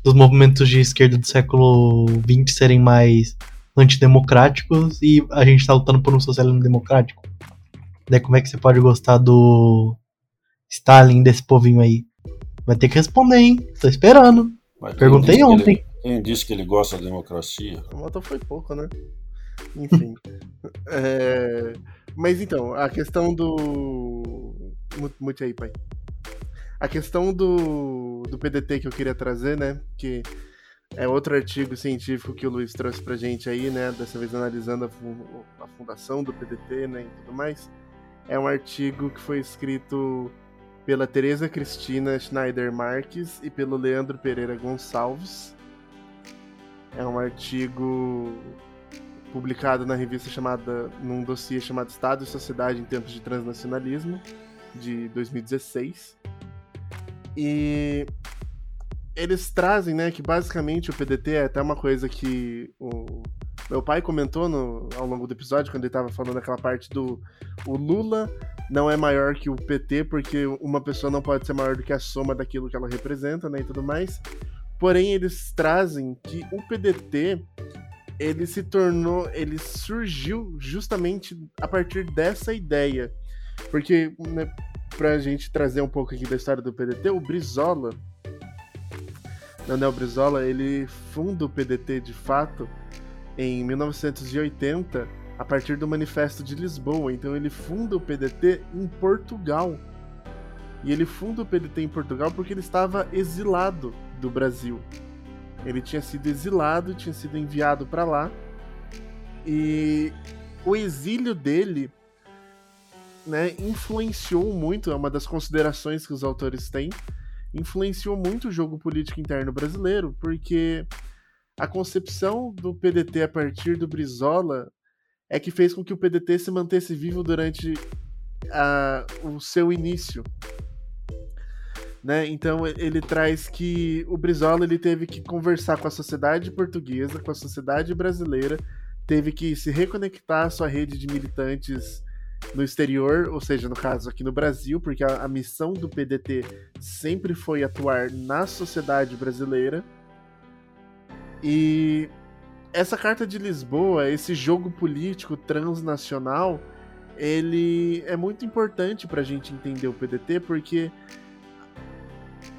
dos movimentos de esquerda do século XX serem mais antidemocráticos e a gente tá lutando por um socialismo democrático. Daí como é que você pode gostar do Stalin, desse povinho aí? Vai ter que responder, hein? Tô esperando. Mas Perguntei ontem. Que Quem disse que ele gosta da democracia? Votou foi pouco, né? Enfim. é... Mas então, a questão do. Mute aí, pai. A questão do, do PDT que eu queria trazer, né? Que é outro artigo científico que o Luiz trouxe pra gente aí, né? Dessa vez analisando a, a fundação do PDT, né? E tudo mais. É um artigo que foi escrito pela Tereza Cristina Schneider Marques e pelo Leandro Pereira Gonçalves. É um artigo publicado na revista chamada, num dossiê chamado Estado e Sociedade em Tempos de Transnacionalismo, de 2016. E eles trazem, né, que basicamente o PDT é até uma coisa que o meu pai comentou no, ao longo do episódio, quando ele estava falando aquela parte do o Lula não é maior que o PT, porque uma pessoa não pode ser maior do que a soma daquilo que ela representa, né, e tudo mais. Porém, eles trazem que o PDT ele se tornou, ele surgiu justamente a partir dessa ideia. Porque, né, pra gente trazer um pouco aqui da história do PDT, o Brizola, Daniel Brizola, ele funda o PDT de fato em 1980 a partir do Manifesto de Lisboa. Então ele funda o PDT em Portugal. E ele funda o PDT em Portugal porque ele estava exilado do Brasil. Ele tinha sido exilado, tinha sido enviado para lá. E o exílio dele né, influenciou muito, é uma das considerações que os autores têm, influenciou muito o jogo político interno brasileiro, porque a concepção do PDT a partir do Brizola é que fez com que o PDT se mantesse vivo durante a, o seu início. Né? Então ele traz que o Brizola ele teve que conversar com a sociedade portuguesa, com a sociedade brasileira, teve que se reconectar à sua rede de militantes no exterior, ou seja, no caso aqui no Brasil, porque a, a missão do PDT sempre foi atuar na sociedade brasileira. E essa carta de Lisboa, esse jogo político transnacional, ele é muito importante para a gente entender o PDT, porque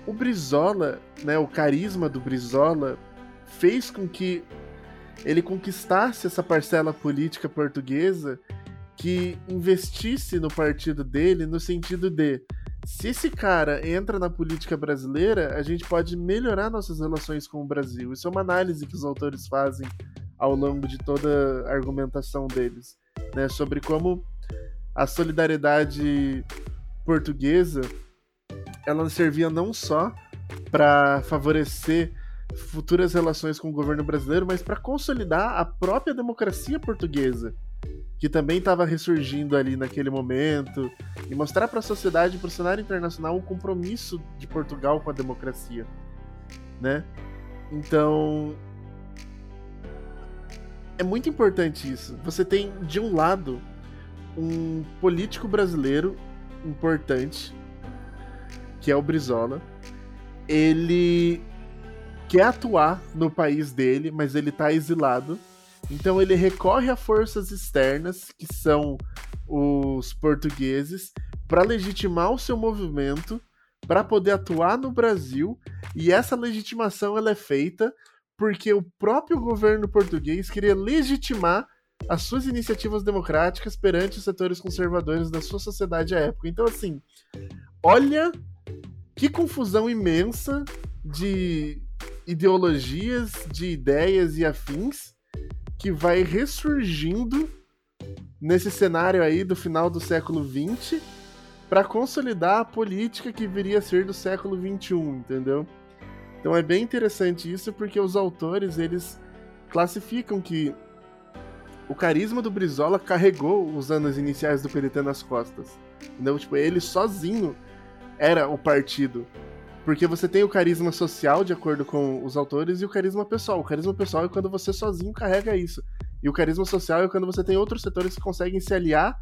o Brizola, né, o carisma do Brizola, fez com que ele conquistasse essa parcela política portuguesa que investisse no partido dele no sentido de se esse cara entra na política brasileira, a gente pode melhorar nossas relações com o Brasil. Isso é uma análise que os autores fazem ao longo de toda a argumentação deles, né, sobre como a solidariedade portuguesa ela servia não só para favorecer futuras relações com o governo brasileiro, mas para consolidar a própria democracia portuguesa que também estava ressurgindo ali naquele momento, e mostrar para a sociedade para o cenário internacional o compromisso de Portugal com a democracia, né? Então é muito importante isso. Você tem de um lado um político brasileiro importante, que é o Brizola. Ele quer atuar no país dele, mas ele está exilado então ele recorre a forças externas, que são os portugueses, para legitimar o seu movimento, para poder atuar no Brasil, e essa legitimação ela é feita porque o próprio governo português queria legitimar as suas iniciativas democráticas perante os setores conservadores da sua sociedade à época. Então, assim, olha que confusão imensa de ideologias, de ideias e afins que vai ressurgindo nesse cenário aí do final do século XX para consolidar a política que viria a ser do século XXI, entendeu? Então é bem interessante isso porque os autores eles classificam que o carisma do Brizola carregou os anos iniciais do PDT nas costas. Entendeu? Tipo, ele sozinho era o partido. Porque você tem o carisma social, de acordo com os autores, e o carisma pessoal. O carisma pessoal é quando você sozinho carrega isso. E o carisma social é quando você tem outros setores que conseguem se aliar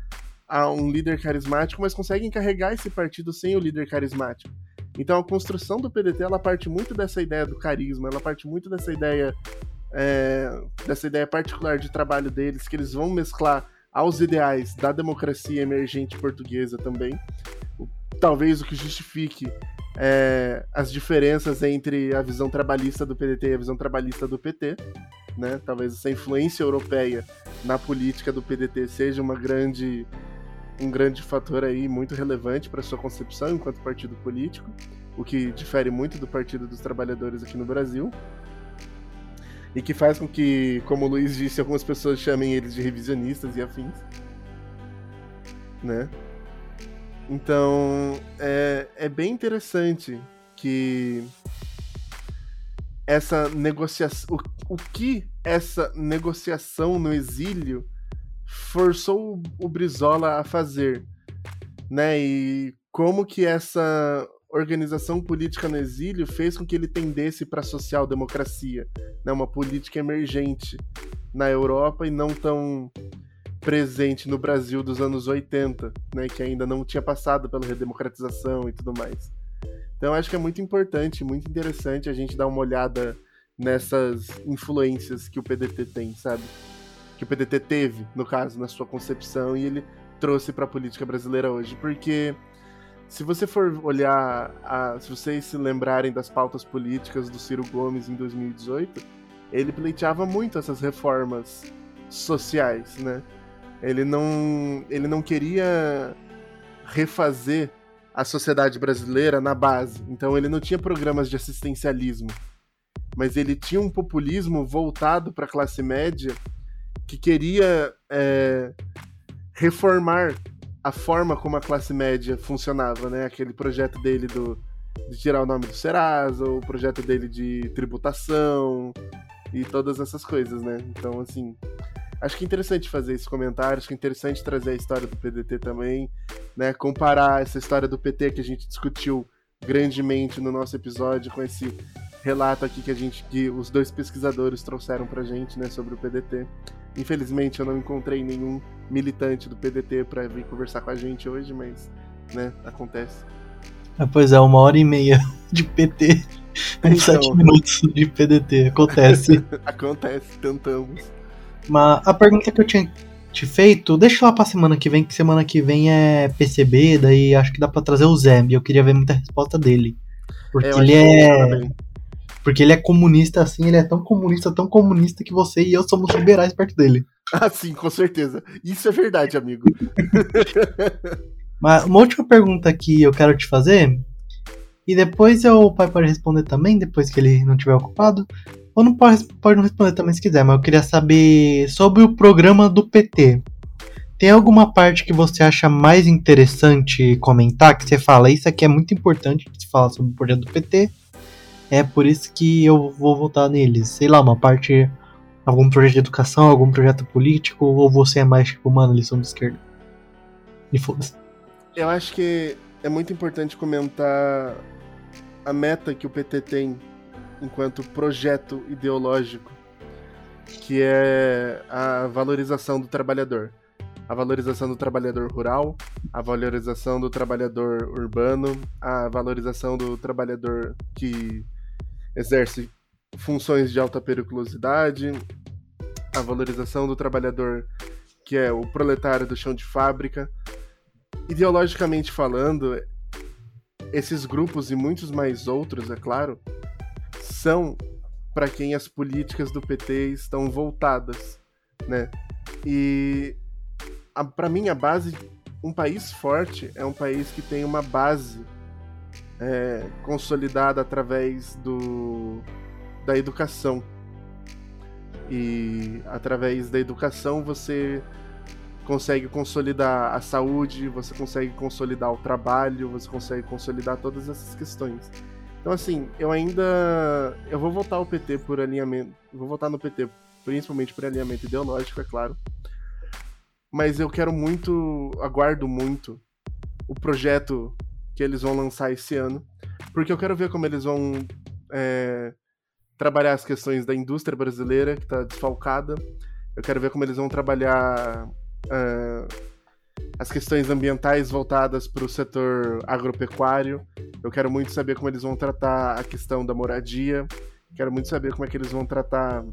a um líder carismático, mas conseguem carregar esse partido sem o líder carismático. Então a construção do PDT ela parte muito dessa ideia do carisma, ela parte muito dessa ideia é, dessa ideia particular de trabalho deles, que eles vão mesclar aos ideais da democracia emergente portuguesa também. Talvez o que justifique é, as diferenças entre a visão trabalhista do PDT e a visão trabalhista do PT. Né? Talvez essa influência europeia na política do PDT seja uma grande, um grande fator aí muito relevante para sua concepção enquanto partido político, o que difere muito do Partido dos Trabalhadores aqui no Brasil. E que faz com que, como o Luiz disse, algumas pessoas chamem eles de revisionistas e afins. Né? Então, é, é bem interessante que essa negociação. O, o que essa negociação no exílio forçou o Brizola a fazer, né? E como que essa organização política no exílio fez com que ele tendesse para a social-democracia, né? Uma política emergente na Europa e não tão presente no Brasil dos anos 80, né, que ainda não tinha passado pela redemocratização e tudo mais. Então acho que é muito importante, muito interessante a gente dar uma olhada nessas influências que o PDT tem, sabe? Que o PDT teve, no caso, na sua concepção e ele trouxe para a política brasileira hoje, porque se você for olhar, a, se vocês se lembrarem das pautas políticas do Ciro Gomes em 2018, ele pleiteava muito essas reformas sociais, né? Ele não, ele não queria refazer a sociedade brasileira na base. Então ele não tinha programas de assistencialismo, mas ele tinha um populismo voltado para a classe média que queria é, reformar a forma como a classe média funcionava, né? Aquele projeto dele do, de tirar o nome do Serasa, o projeto dele de tributação e todas essas coisas, né? Então, assim, Acho que é interessante fazer esse comentário, acho que é interessante trazer a história do PDT também, né? Comparar essa história do PT que a gente discutiu grandemente no nosso episódio com esse relato aqui que a gente que os dois pesquisadores trouxeram pra gente, né, sobre o PDT. Infelizmente eu não encontrei nenhum militante do PDT para vir conversar com a gente hoje, mas, né, acontece. Ah, pois é, uma hora e meia de PT, então, sete minutos de PDT, acontece. acontece, tentamos. Mas a pergunta que eu tinha te feito, deixa lá pra semana que vem, que semana que vem é PCB, daí acho que dá pra trazer o Zé, e eu queria ver muita resposta dele. Porque é, ele é. Porque ele é comunista assim, ele é tão comunista, tão comunista que você e eu somos liberais perto dele. Ah, sim, com certeza. Isso é verdade, amigo. Mas uma última pergunta que eu quero te fazer, e depois o pai pode responder também, depois que ele não estiver ocupado. Ou não pode, pode não responder também se quiser, mas eu queria saber sobre o programa do PT. Tem alguma parte que você acha mais interessante comentar? Que você fala, isso aqui é muito importante de se falar sobre o projeto do PT. É por isso que eu vou votar neles. Sei lá, uma parte. Algum projeto de educação, algum projeto político, ou você é mais tipo, mano, eles são de esquerda? E foda-se. Eu acho que é muito importante comentar a meta que o PT tem enquanto projeto ideológico, que é a valorização do trabalhador. A valorização do trabalhador rural, a valorização do trabalhador urbano, a valorização do trabalhador que exerce funções de alta periculosidade, a valorização do trabalhador que é o proletário do chão de fábrica. Ideologicamente falando, esses grupos e muitos mais outros, é claro, são para quem as políticas do PT estão voltadas, né? E para mim a base, um país forte é um país que tem uma base é, consolidada através do da educação e através da educação você consegue consolidar a saúde, você consegue consolidar o trabalho, você consegue consolidar todas essas questões. Então, assim, eu ainda. Eu vou votar o PT por alinhamento. Vou votar no PT, principalmente por alinhamento ideológico, é claro. Mas eu quero muito. Aguardo muito o projeto que eles vão lançar esse ano. Porque eu quero ver como eles vão é, trabalhar as questões da indústria brasileira, que está desfalcada. Eu quero ver como eles vão trabalhar. É, as questões ambientais voltadas para o setor agropecuário. Eu quero muito saber como eles vão tratar a questão da moradia. Quero muito saber como é que eles vão tratar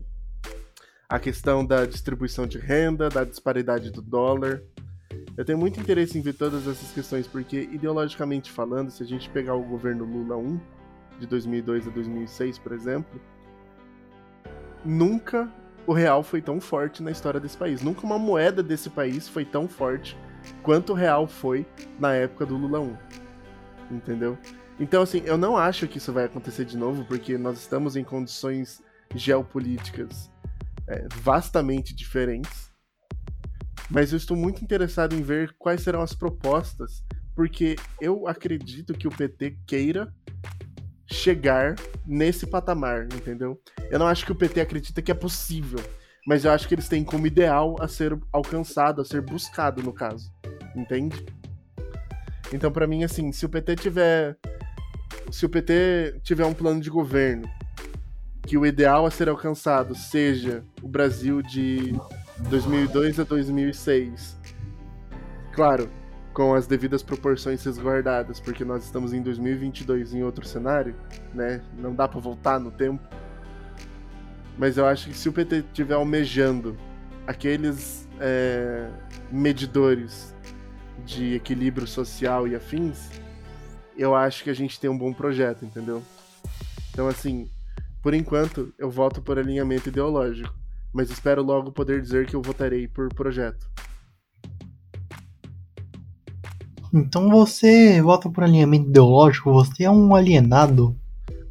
a questão da distribuição de renda, da disparidade do dólar. Eu tenho muito interesse em ver todas essas questões, porque ideologicamente falando, se a gente pegar o governo Lula 1, de 2002 a 2006, por exemplo, nunca o real foi tão forte na história desse país. Nunca uma moeda desse país foi tão forte quanto real foi na época do Lula 1. Entendeu? Então, assim, eu não acho que isso vai acontecer de novo, porque nós estamos em condições geopolíticas é, vastamente diferentes. Mas eu estou muito interessado em ver quais serão as propostas, porque eu acredito que o PT queira chegar nesse patamar, entendeu? Eu não acho que o PT acredita que é possível, mas eu acho que eles têm como ideal a ser alcançado, a ser buscado, no caso. Entende? Então, para mim, assim, se o PT tiver. Se o PT tiver um plano de governo que o ideal a ser alcançado seja o Brasil de 2002 a 2006. Claro, com as devidas proporções resguardadas, porque nós estamos em 2022 em outro cenário, né? Não dá para voltar no tempo. Mas eu acho que se o PT estiver almejando aqueles é, medidores de equilíbrio social e afins, eu acho que a gente tem um bom projeto, entendeu? Então, assim, por enquanto, eu voto por alinhamento ideológico, mas espero logo poder dizer que eu votarei por projeto. Então você vota por alinhamento ideológico, você é um alienado.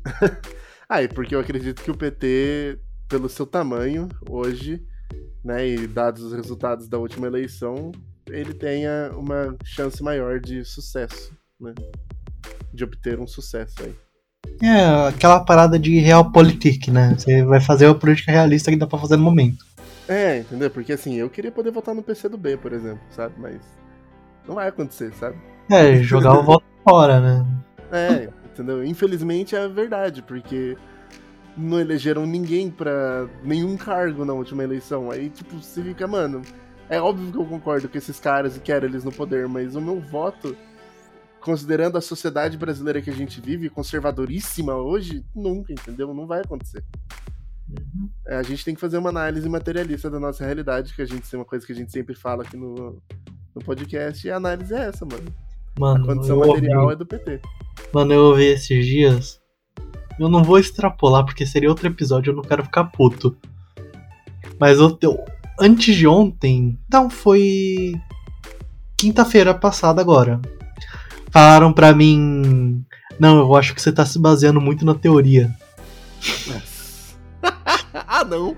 ah, é porque eu acredito que o PT, pelo seu tamanho hoje, né, e dados os resultados da última eleição, ele tenha uma chance maior de sucesso, né? De obter um sucesso aí. É, aquela parada de realpolitik, né? Você vai fazer a política realista que dá pra fazer no momento. É, entendeu? Porque assim, eu queria poder votar no PC do B, por exemplo, sabe? Mas não vai acontecer, sabe? É, jogar o voto fora, né? É, entendeu? Infelizmente é a verdade, porque não elegeram ninguém para nenhum cargo na última eleição. Aí, tipo, você fica, mano, é óbvio que eu concordo com esses caras e quero eles no poder, mas o meu voto, considerando a sociedade brasileira que a gente vive, conservadoríssima hoje, nunca, entendeu? Não vai acontecer. Uhum. A gente tem que fazer uma análise materialista da nossa realidade, que a gente é uma coisa que a gente sempre fala aqui no, no podcast, e a análise é essa, mano. Mano, a condição material ouvi... é do PT. Mano, eu ouvi esses dias. Eu não vou extrapolar porque seria outro episódio, eu não quero ficar puto. Mas eu, eu antes de ontem, não, foi quinta-feira passada agora. Falaram pra mim, não, eu acho que você tá se baseando muito na teoria. ah, não.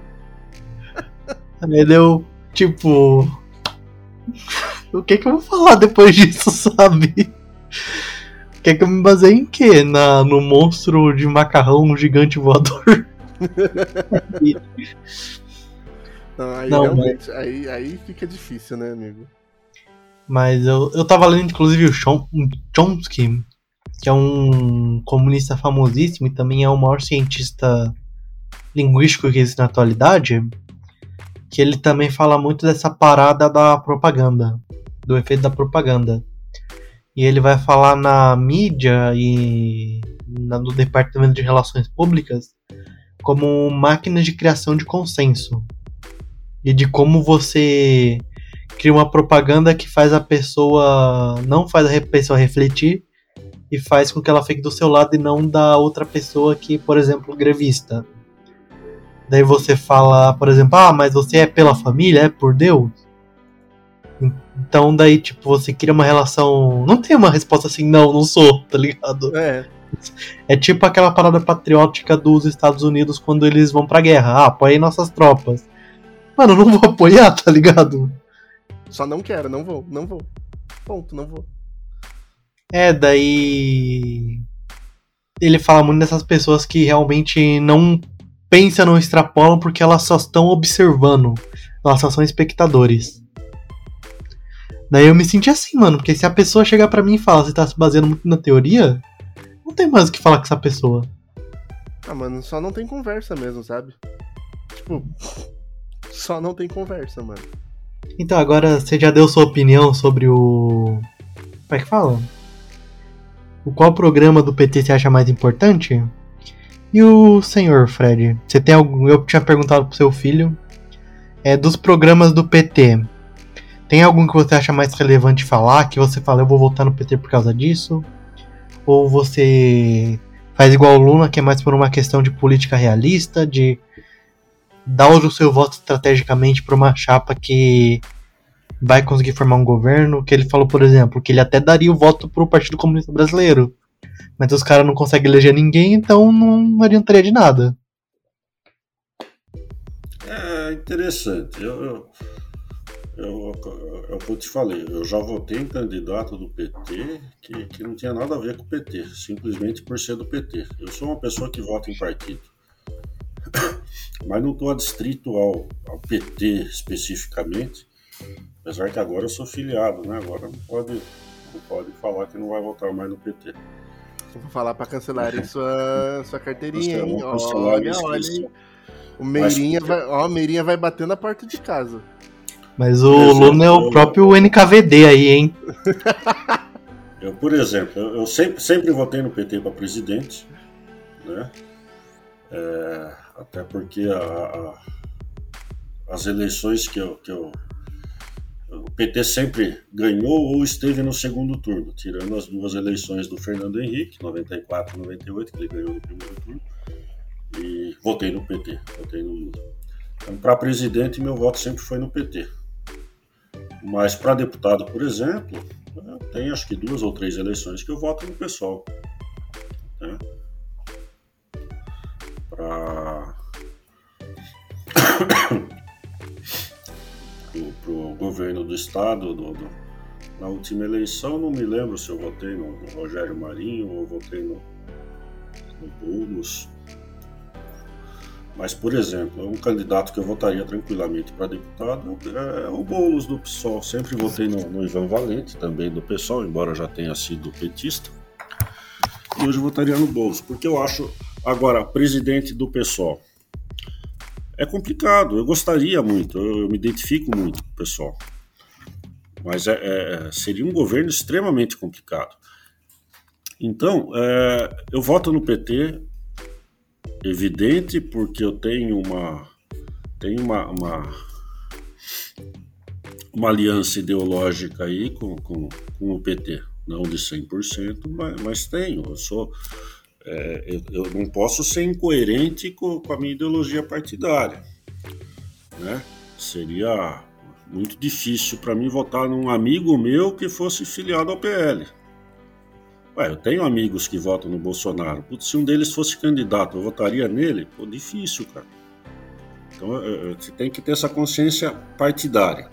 Aí deu, tipo, o que que eu vou falar depois disso, sabe? Quer que eu me baseie em quê? Na, no monstro de macarrão gigante voador? Não, aí, Não, mas... aí, aí fica difícil, né, amigo? Mas eu, eu tava lendo, inclusive, o Chomsky, que é um comunista famosíssimo e também é o maior cientista linguístico que existe na atualidade que ele também fala muito dessa parada da propaganda, do efeito da propaganda. E ele vai falar na mídia e na, no departamento de relações públicas como máquinas de criação de consenso e de como você cria uma propaganda que faz a pessoa não faz a pessoa refletir e faz com que ela fique do seu lado e não da outra pessoa que, por exemplo, grevista. Daí você fala, por exemplo, ah, mas você é pela família, é por Deus? Então daí, tipo, você cria uma relação. Não tem uma resposta assim, não, não sou, tá ligado? É. É tipo aquela parada patriótica dos Estados Unidos quando eles vão pra guerra. Ah, apoiei nossas tropas. Mano, não vou apoiar, tá ligado? Só não quero, não vou, não vou. Ponto, não vou. É, daí. Ele fala muito dessas pessoas que realmente não pensa não extrapolam porque elas só estão observando. Elas só são espectadores. Daí eu me senti assim, mano, porque se a pessoa chegar para mim e falar, você tá se baseando muito na teoria, não tem mais o que falar com essa pessoa. Ah, mano, só não tem conversa mesmo, sabe? Tipo, só não tem conversa, mano. Então, agora você já deu sua opinião sobre o. Como é que fala? O qual programa do PT você acha mais importante? E o senhor Fred? Você tem algum. Eu tinha perguntado pro seu filho. É, dos programas do PT. Tem algum que você acha mais relevante falar? Que você fala, eu vou votar no PT por causa disso? Ou você faz igual o Lula, que é mais por uma questão de política realista, de dar o seu voto estrategicamente para uma chapa que vai conseguir formar um governo? Que ele falou, por exemplo, que ele até daria o voto para o Partido Comunista Brasileiro. Mas os caras não conseguem eleger ninguém, então não adiantaria de nada. É interessante. Eu, eu, é o que eu te falei, eu já votei em candidato do PT que, que não tinha nada a ver com o PT, simplesmente por ser do PT. Eu sou uma pessoa que vota em partido, mas não estou adstrito ao, ao PT especificamente, apesar que agora eu sou filiado, né? Agora não pode, não pode falar que não vai votar mais no PT. Vou falar para cancelarem sua, sua carteirinha, hein? Olha, olha. O Meirinha, Mas, vai, ó, o Meirinha vai bater na porta de casa. Mas o Lula é o próprio NKVD aí, hein? Eu, por exemplo, eu sempre, sempre votei no PT para presidente, né? É, até porque a, a, as eleições que eu, que eu. O PT sempre ganhou ou esteve no segundo turno, tirando as duas eleições do Fernando Henrique, 94 e 98, que ele ganhou no primeiro turno, e votei no PT, votei no Lula. Então, para presidente, meu voto sempre foi no PT. Mas para deputado, por exemplo, tem acho que duas ou três eleições que eu voto no pessoal. Né? Para o governo do estado, do, do, na última eleição, não me lembro se eu votei no, Rogério Marinho ou votei no, no Boulos. Mas, por exemplo, um candidato que eu votaria tranquilamente para deputado é o Boulos do PSOL. Sempre votei no, no Ivan Valente, também do PSOL, embora já tenha sido petista. E hoje votaria no Boulos, porque eu acho, agora, presidente do PSOL. É complicado, eu gostaria muito, eu, eu me identifico muito com o PSOL. Mas é, é, seria um governo extremamente complicado. Então, é, eu voto no PT evidente porque eu tenho uma tenho uma, uma, uma aliança ideológica aí com, com, com, o PT, não de 100%, mas, mas tenho. Eu sou é, eu, eu, não posso ser incoerente com, com a minha ideologia partidária, né? Seria muito difícil para mim votar num amigo meu que fosse filiado ao PL. Ué, eu tenho amigos que votam no Bolsonaro. Putz, se um deles fosse candidato, eu votaria nele? Pô, difícil, cara. Então você tem que ter essa consciência partidária.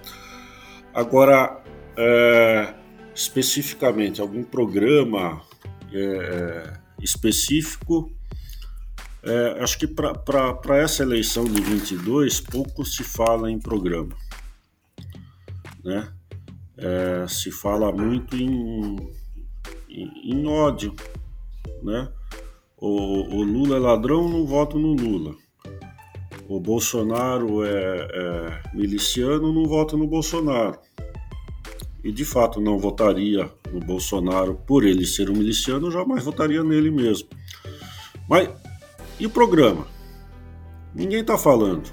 Agora, é, especificamente, algum programa é, específico, é, acho que para essa eleição de 22, pouco se fala em programa. Né? É, se fala muito em em, ódio, né? O, o, Lula é ladrão, não voto no Lula. O Bolsonaro é, é miliciano, não voto no Bolsonaro. E de fato não votaria no Bolsonaro por ele ser um miliciano, jamais votaria nele mesmo. Mas e o programa? Ninguém está falando.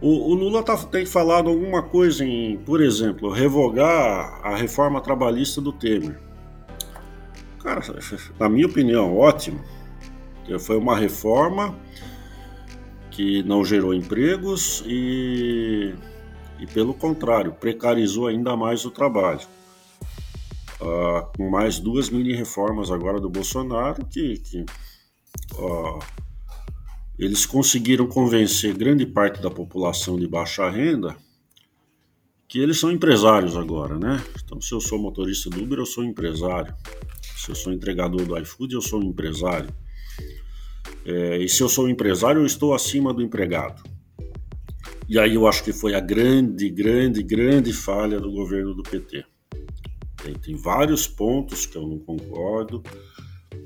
O, o Lula tá, tem falado alguma coisa em, por exemplo, revogar a reforma trabalhista do Temer. Cara, na minha opinião, ótimo. Foi uma reforma que não gerou empregos e, e pelo contrário, precarizou ainda mais o trabalho. Uh, com mais duas mini reformas agora do Bolsonaro que, que uh, eles conseguiram convencer grande parte da população de baixa renda que eles são empresários agora, né? Então, se eu sou motorista do Uber, eu sou empresário. Se eu sou entregador do iFood, eu sou empresário. É, e se eu sou empresário, eu estou acima do empregado. E aí eu acho que foi a grande, grande, grande falha do governo do PT. Tem, tem vários pontos que eu não concordo,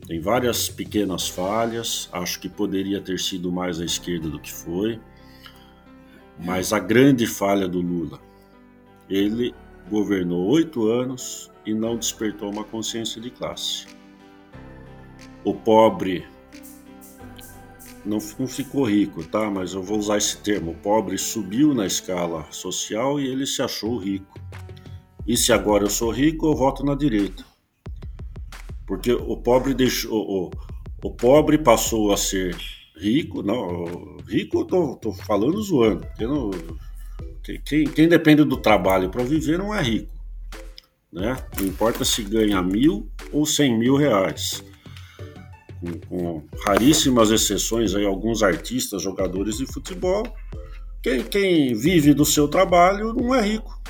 tem várias pequenas falhas, acho que poderia ter sido mais à esquerda do que foi, mas a grande falha do Lula, ele governou oito anos e não despertou uma consciência de classe. O pobre não, ficou rico, tá? Mas eu vou usar esse termo. O pobre subiu na escala social e ele se achou rico. E se agora eu sou rico, eu voto na direita. Porque o pobre deixou. O, o pobre passou a ser rico. Não, rico eu tô, tô falando zoando. Não, quem, quem depende do trabalho para viver não é rico. Né? Não importa se ganha mil ou cem mil reais. Com, com raríssimas exceções, aí, alguns artistas, jogadores de futebol, quem, quem vive do seu trabalho não é rico.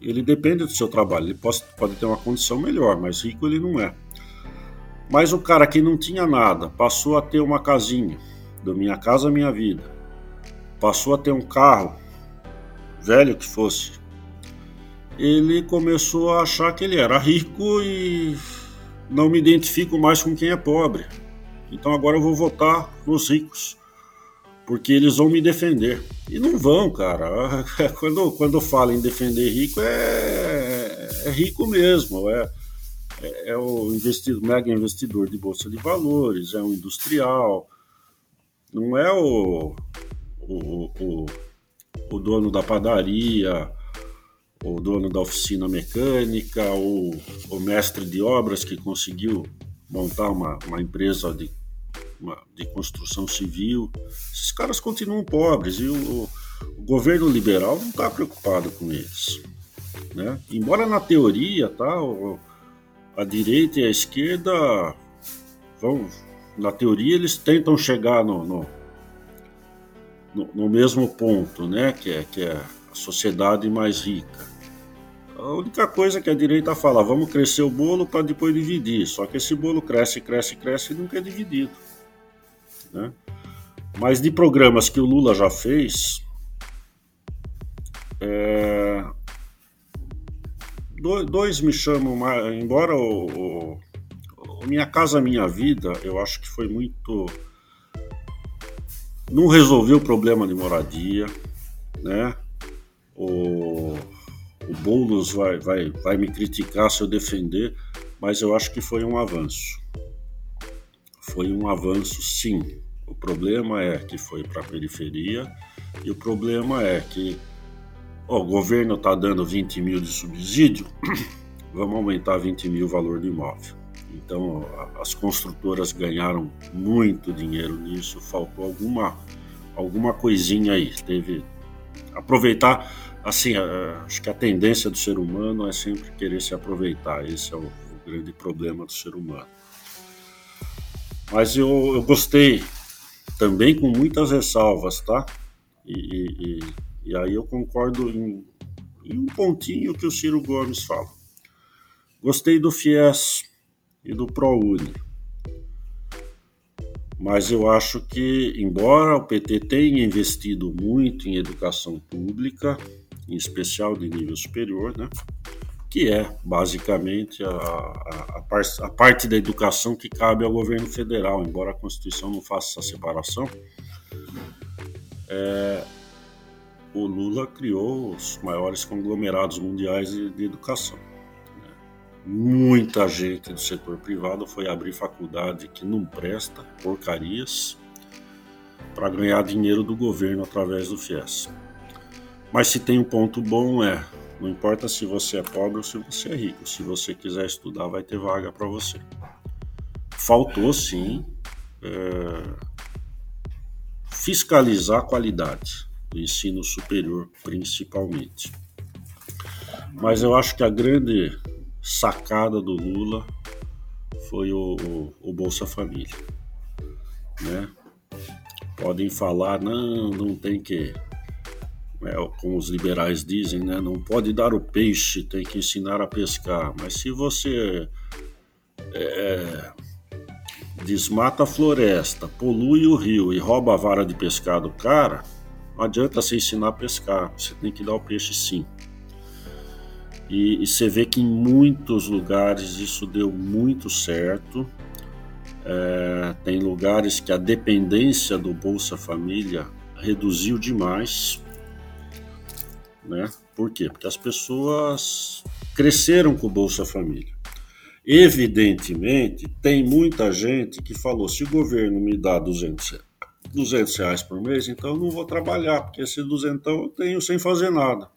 Ele depende do seu trabalho. Ele pode, pode ter uma condição melhor, mas rico ele não é. Mas o cara que não tinha nada passou a ter uma casinha, do Minha Casa Minha Vida, passou a ter um carro, velho que fosse, ele começou a achar que ele era rico e não me identifico mais com quem é pobre. Então agora eu vou votar nos ricos porque eles vão me defender. E não vão, cara. Quando, quando falo em defender rico, é, é rico mesmo. É, é, é o investidor, mega investidor de bolsa de valores, é um industrial. Não é o, o, o, o dono da padaria, o dono da oficina mecânica, o, o mestre de obras que conseguiu montar uma, uma empresa de de construção civil. Esses caras continuam pobres e o, o governo liberal não está preocupado com eles. Né? Embora na teoria tá, o, a direita e a esquerda vão, na teoria eles tentam chegar no, no, no, no mesmo ponto, né? que, é, que é a sociedade mais rica. A única coisa que a direita fala, vamos crescer o bolo para depois dividir. Só que esse bolo cresce, cresce, cresce e nunca é dividido. Né? Mas de programas que o Lula já fez, é, dois me chamam, embora o, o, Minha Casa Minha Vida, eu acho que foi muito. Não resolveu o problema de moradia, né? O, o Boulos vai, vai, vai me criticar se eu defender, mas eu acho que foi um avanço. Foi um avanço, sim. O problema é que foi para a periferia e o problema é que ó, o governo está dando 20 mil de subsídio, vamos aumentar 20 mil o valor do imóvel. Então as construtoras ganharam muito dinheiro nisso, faltou alguma, alguma coisinha aí. Teve aproveitar, assim, acho que a tendência do ser humano é sempre querer se aproveitar. Esse é o, o grande problema do ser humano. Mas eu, eu gostei também com muitas ressalvas, tá? E, e, e aí eu concordo em, em, um pontinho que o Ciro Gomes fala. Gostei do FIES e do ProUni. Mas eu acho que, embora o PT tenha investido muito em educação pública, em especial de nível superior, né? que é basicamente a, a, a, parte da educação que cabe ao governo federal, embora a Constituição não faça essa separação. É, o Lula criou os maiores conglomerados mundiais de, de educação. Muita gente do setor privado foi abrir faculdade que não presta, porcarias, para ganhar dinheiro do governo através do FIES. Mas se tem um ponto bom é não importa se você é pobre ou se você é rico. Se você quiser estudar, vai ter vaga para você. Faltou sim é, fiscalizar a qualidade do ensino superior, principalmente. Mas eu acho que a grande sacada do Lula foi o, o, o Bolsa Família. Né? Podem falar, não, não tem que é, como os liberais dizem, né, não pode dar o peixe, tem que ensinar a pescar. Mas se você é, desmata a floresta, polui o rio e rouba a vara de pescar do cara, não adianta você ensinar a pescar, você tem que dar o peixe sim. E, e você vê que em muitos lugares isso deu muito certo. É, tem lugares que a dependência do Bolsa Família reduziu demais né? Por quê? Porque as pessoas cresceram com o Bolsa Família. Evidentemente, tem muita gente que falou: se o governo me dá 200, 200 reais por mês, então eu não vou trabalhar, porque esse duzentão eu tenho sem fazer nada.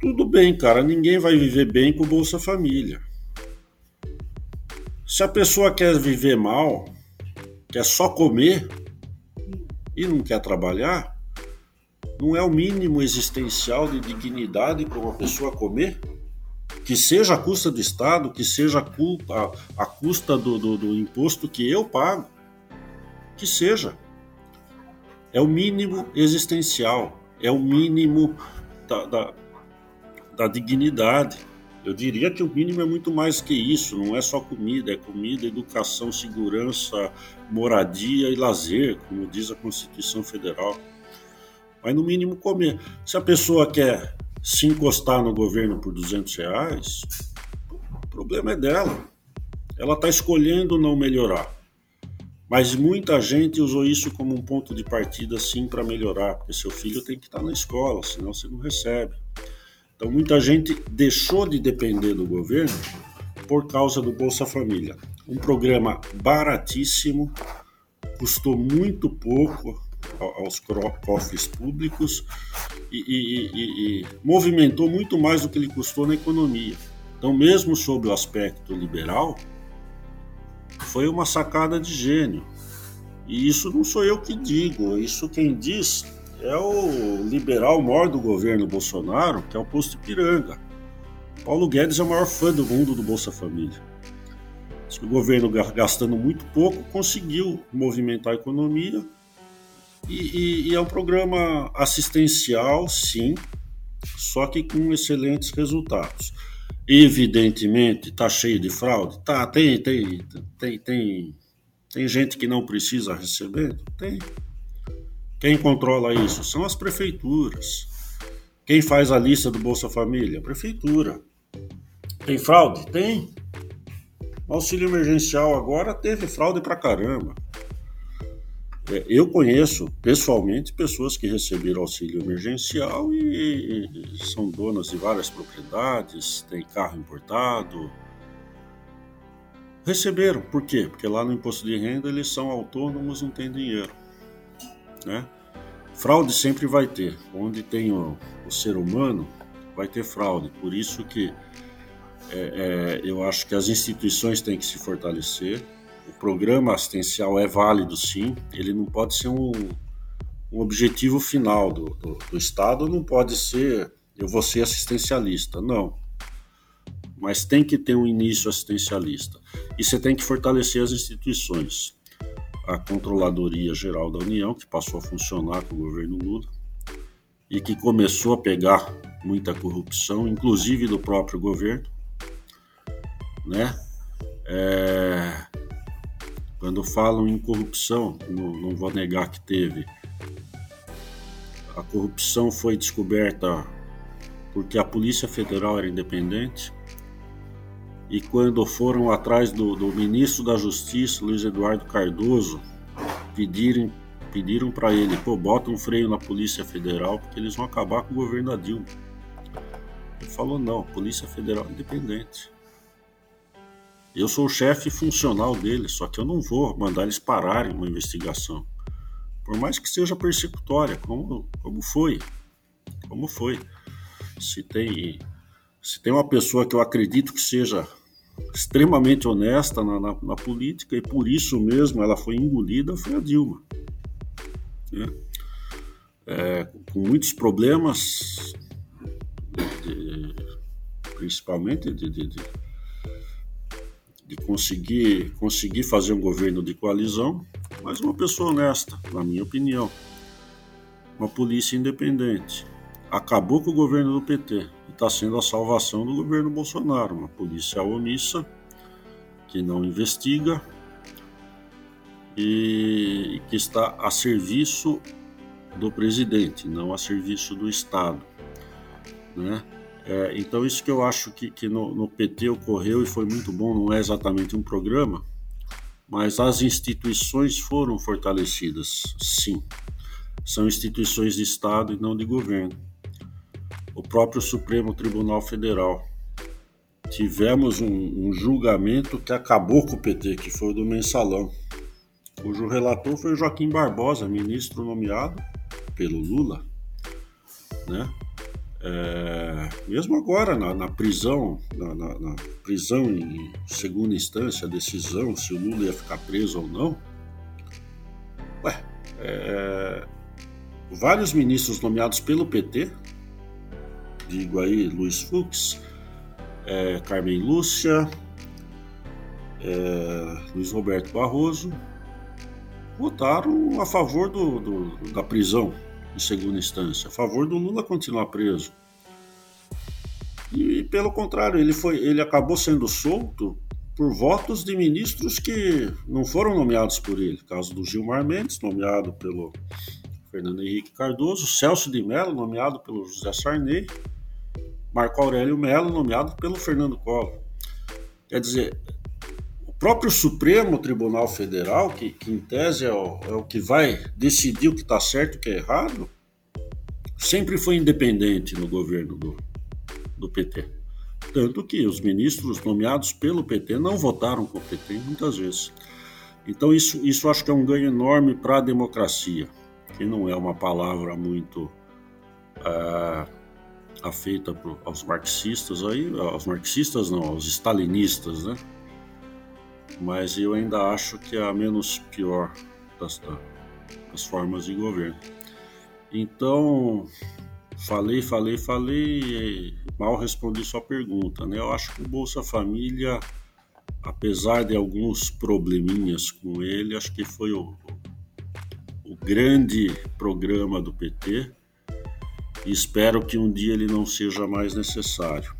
Tudo bem, cara, ninguém vai viver bem com Bolsa Família. Se a pessoa quer viver mal, quer só comer e não quer trabalhar, não é o mínimo existencial de dignidade para uma pessoa comer? Que seja a custa do Estado, que seja a, culpa, a, custa do, do, do imposto que eu pago, que seja. É o mínimo existencial, é o mínimo da, da, da dignidade. Eu diria que o mínimo é muito mais que isso, não é só comida, é comida, educação, segurança, moradia e lazer, como diz a Constituição Federal. Mas no mínimo comer. Se a pessoa quer se encostar no governo por 200 reais, o problema é dela. Ela está escolhendo não melhorar. Mas muita gente usou isso como um ponto de partida, sim, para melhorar, porque seu filho tem que estar tá na escola, senão você não recebe. Então, muita gente deixou de depender do governo por causa do Bolsa Família. Um programa baratíssimo, custou muito pouco aos cofres públicos e, e, e, e, movimentou muito mais do que ele custou na economia. Então, mesmo sob o aspecto liberal, foi uma sacada de gênio. E isso não sou eu que digo, isso quem diz é o liberal maior do governo Bolsonaro, que é o Posto Ipiranga. Paulo Guedes é o maior fã do mundo do Bolsa Família. O governo gastando muito pouco conseguiu movimentar a economia e, e, e é um programa assistencial, sim, só que com excelentes resultados. Evidentemente, está cheio de fraude? Tá, tem, tem, tem, tem, tem gente que não precisa receber? Tem. Quem controla isso? São as prefeituras. Quem faz a lista do Bolsa Família? Prefeitura. Tem fraude? Tem. O auxílio emergencial agora teve fraude pra caramba. É, eu conheço pessoalmente pessoas que receberam auxílio emergencial e, são donas de várias propriedades, têm carro importado. Receberam, por quê? Porque lá no imposto de renda eles são autônomos, não têm dinheiro. Né? Fraude sempre vai ter. Onde tem o, o ser humano, vai ter fraude. Por isso que é, é, eu acho que as instituições têm que se fortalecer o programa assistencial é válido sim, ele não pode ser um, um objetivo final do, do, do, Estado, não pode ser eu vou ser assistencialista, não. Mas tem que ter um início assistencialista. E você tem que fortalecer as instituições. A Controladoria Geral da União, que passou a funcionar com o governo Lula, e que começou a pegar muita corrupção, inclusive do próprio governo, né? É, quando falam em corrupção, não, não vou negar que teve. A corrupção foi descoberta porque a Polícia Federal era independente e quando foram atrás do, do ministro da Justiça, Luiz Eduardo Cardoso, pediram, pediram para ele, pô, bota um freio na Polícia Federal porque eles vão acabar com o governo da Dilma. Ele falou, não, Polícia Federal independente. Eu sou o chefe funcional deles, só que eu não vou mandar eles pararem uma investigação. Por mais que seja persecutória, como, como foi. Como foi. Se tem, se tem uma pessoa que eu acredito que seja extremamente honesta na, na, na política e por isso mesmo ela foi engolida, foi a Dilma. Né? É, com muitos problemas, de, principalmente de, de, de conseguir, conseguir fazer um governo de coalizão, mas uma pessoa honesta, na minha opinião. Uma polícia independente. Acabou com o governo do PT está sendo a salvação do governo Bolsonaro. Uma polícia omissa, que não investiga e que está a serviço do presidente, não a serviço do Estado. Né? É, então, isso que eu acho que, que no, no, PT ocorreu e foi muito bom, não é exatamente um programa, mas as instituições foram fortalecidas, sim. São instituições de Estado e não de governo. O próprio Supremo Tribunal Federal. Tivemos um, um julgamento que acabou com o PT, que foi o do mensalão, cujo relator foi Joaquim Barbosa, ministro nomeado pelo Lula, né? É, mesmo agora na, na prisão, na, na, na, prisão em segunda instância, a decisão se o Lula ia ficar preso ou não, ué, é, vários ministros nomeados pelo PT, digo aí Luiz Fux, é, Carmen Lúcia, é, Luiz Roberto Barroso, votaram a favor do, do, da prisão em segunda instância, a favor do Lula continuar preso. E pelo contrário, ele foi, ele acabou sendo solto por votos de ministros que não foram nomeados por ele. Caso do Gilmar Mendes, nomeado pelo Fernando Henrique Cardoso, Celso de Mello, nomeado pelo José Sarney, Marco Aurélio Mello, nomeado pelo Fernando Collor. Quer dizer, o próprio Supremo Tribunal Federal, que, que em tese é o, é o que vai decidir o que está certo e o que é errado, sempre foi independente no governo do, do PT. Tanto que os ministros nomeados pelo PT não votaram com o PT muitas vezes. Então, isso, isso acho que é um ganho enorme para a democracia, que não é uma palavra muito uh, afeita pro, aos marxistas, aí, aos marxistas não, aos stalinistas, né? Mas eu ainda acho que é a menos pior das, das formas de governo. Então, falei, falei, falei mal respondi sua pergunta, né? Eu acho que o Bolsa Família, apesar de alguns probleminhas com ele, acho que foi o, o grande programa do PT espero que um dia ele não seja mais necessário.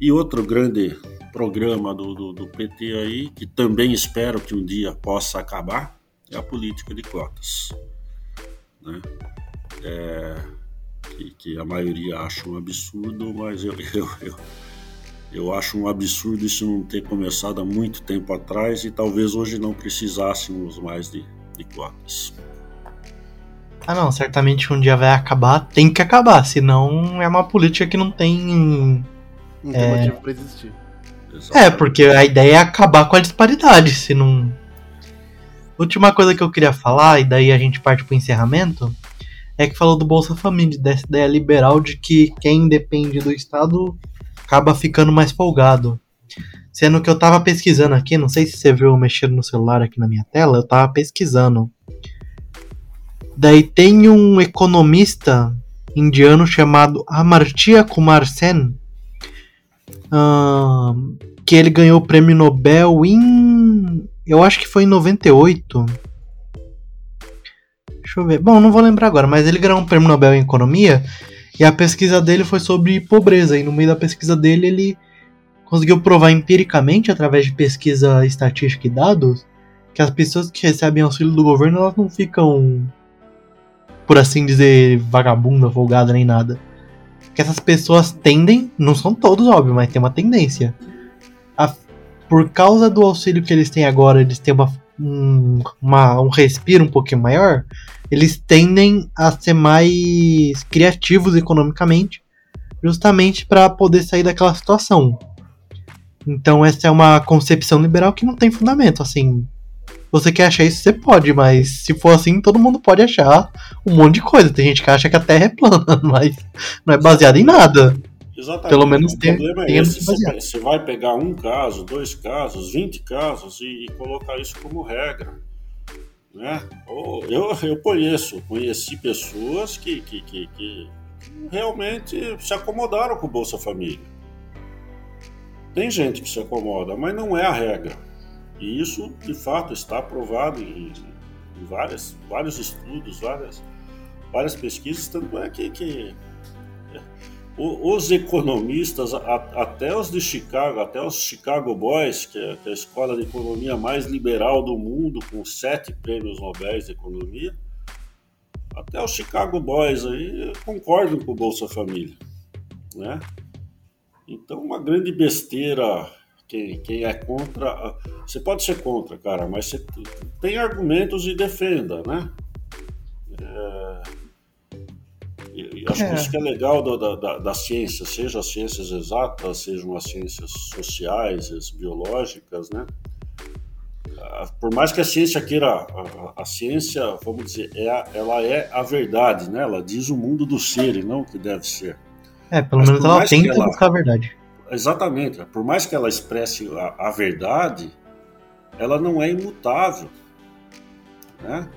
E outro grande programa do, do, do PT aí, que também espero que um dia possa acabar, é a política de cotas. Né? É, que, que a maioria acha um absurdo, mas eu, eu, eu, eu acho um absurdo isso não ter começado há muito tempo atrás e talvez hoje não precisássemos mais de, de cotas. Ah não, certamente um dia vai acabar, tem que acabar, senão é uma política que não tem. Não tem é... motivo pra existir. É, porque a ideia é acabar com a disparidade, se não. Última coisa que eu queria falar, e daí a gente parte pro encerramento, é que falou do Bolsa Família, dessa ideia liberal de que quem depende do Estado acaba ficando mais folgado. Sendo que eu tava pesquisando aqui, não sei se você viu mexendo no celular aqui na minha tela, eu tava pesquisando. Daí tem um economista indiano chamado Amartya Kumar Sen, uh, que ele ganhou o prêmio Nobel em. Eu acho que foi em 98 Deixa eu ver. Bom, não vou lembrar agora, mas ele ganhou um prêmio Nobel em Economia e a pesquisa dele foi sobre pobreza. E no meio da pesquisa dele, ele conseguiu provar empiricamente, através de pesquisa estatística e dados, que as pessoas que recebem auxílio do governo elas não ficam, por assim dizer, vagabunda, folgada nem nada. Que essas pessoas tendem, não são todos, óbvio, mas tem uma tendência. A, por causa do auxílio que eles têm agora, eles têm uma, um, uma, um respiro um pouquinho maior, eles tendem a ser mais criativos economicamente, justamente para poder sair daquela situação. Então essa é uma concepção liberal que não tem fundamento, assim. Você quer achar isso, você pode, mas se for assim, todo mundo pode achar um monte de coisa. Tem gente que acha que a Terra é plana, mas não é baseada em nada. Exatamente. Pelo menos o tem, problema é esse. Você, você vai pegar um caso, dois casos, 20 casos e, e colocar isso como regra. Né? Eu, eu conheço, conheci pessoas que, que, que, que realmente se acomodaram com o Bolsa Família. Tem gente que se acomoda, mas não é a regra. E isso, de fato, está aprovado em, em várias, vários estudos, várias, várias pesquisas, tanto é que, que os economistas, até os de Chicago, até os Chicago Boys, que é, a escola de economia mais liberal do mundo, com sete prêmios Nobel de economia, até os Chicago Boys aí concordam com o Bolsa Família, né? Então, uma grande besteira. Quem, quem é contra, você pode ser contra, cara, mas você tem argumentos e defenda, né? É, e acho é. que isso que é legal da, da, da, ciência, seja as ciências exatas, sejam as ciências sociais, as biológicas, né? Ah, por mais que a ciência queira, a, a ciência, vamos dizer, é a, ela é a verdade, né? Ela diz o mundo do ser e não o que deve ser. É, pelo Mas menos ela tenta ela, buscar a verdade. Exatamente. Por mais que ela expresse a, a verdade, ela não é imutável. Né?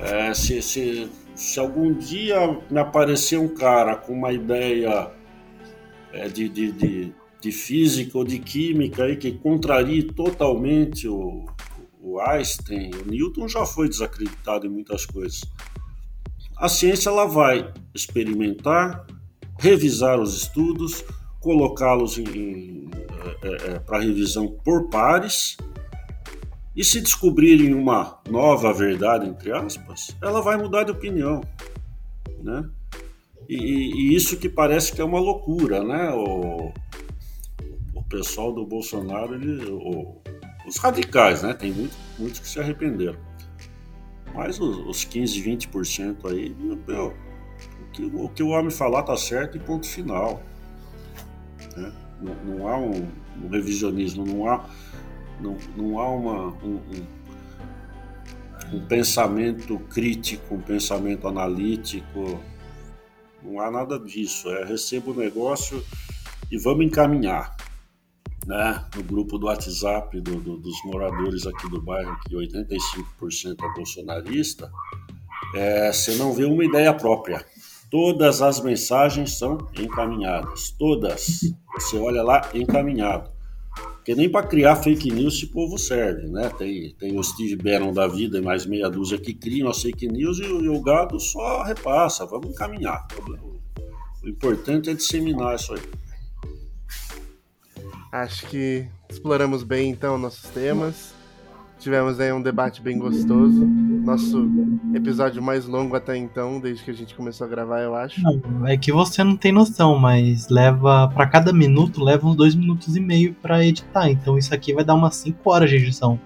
É, se, se, se algum dia me aparecer um cara com uma ideia é, de, de, de, de, física ou de química aí que contrarie totalmente o, o Einstein, o Newton já foi desacreditado em muitas coisas. A ciência ela vai experimentar, revisar os estudos, colocá-los é, é, é para revisão por pares e se descobrirem uma nova verdade, entre aspas, ela vai mudar de opinião, né? E, e isso que parece que é uma loucura, né? O, o pessoal do Bolsonaro, ele, o, os radicais, né? Tem muito, muitos que se arrependeram. Mas os, os 15, 20% aí, meu, o, que, o que o homem falar tá certo e ponto final. Não, não há um, um revisionismo, não há não, não há uma, um, um, um pensamento crítico, um pensamento analítico, não há nada disso. É recebo o negócio e vamos encaminhar. Né? No grupo do WhatsApp do, do, dos moradores aqui do bairro, que 85% é bolsonarista, é, você não vê uma ideia própria. Todas as mensagens são encaminhadas. Todas. Você olha lá, encaminhado. Porque nem para criar fake news esse povo serve, né? Tem, tem o Steve Bannon da vida e mais meia dúzia que criam as fake news e, e o gado só repassa. Vamos encaminhar. O, importante é disseminar isso aí. Acho que exploramos bem então nossos temas. Tivemos aí um debate bem gostoso. Nosso episódio mais longo até então, desde que a gente começou a gravar, eu acho. Não, é que você não tem noção, mas leva. para cada minuto, leva uns dois minutos e meio para editar. Então isso aqui vai dar umas 5 horas de edição.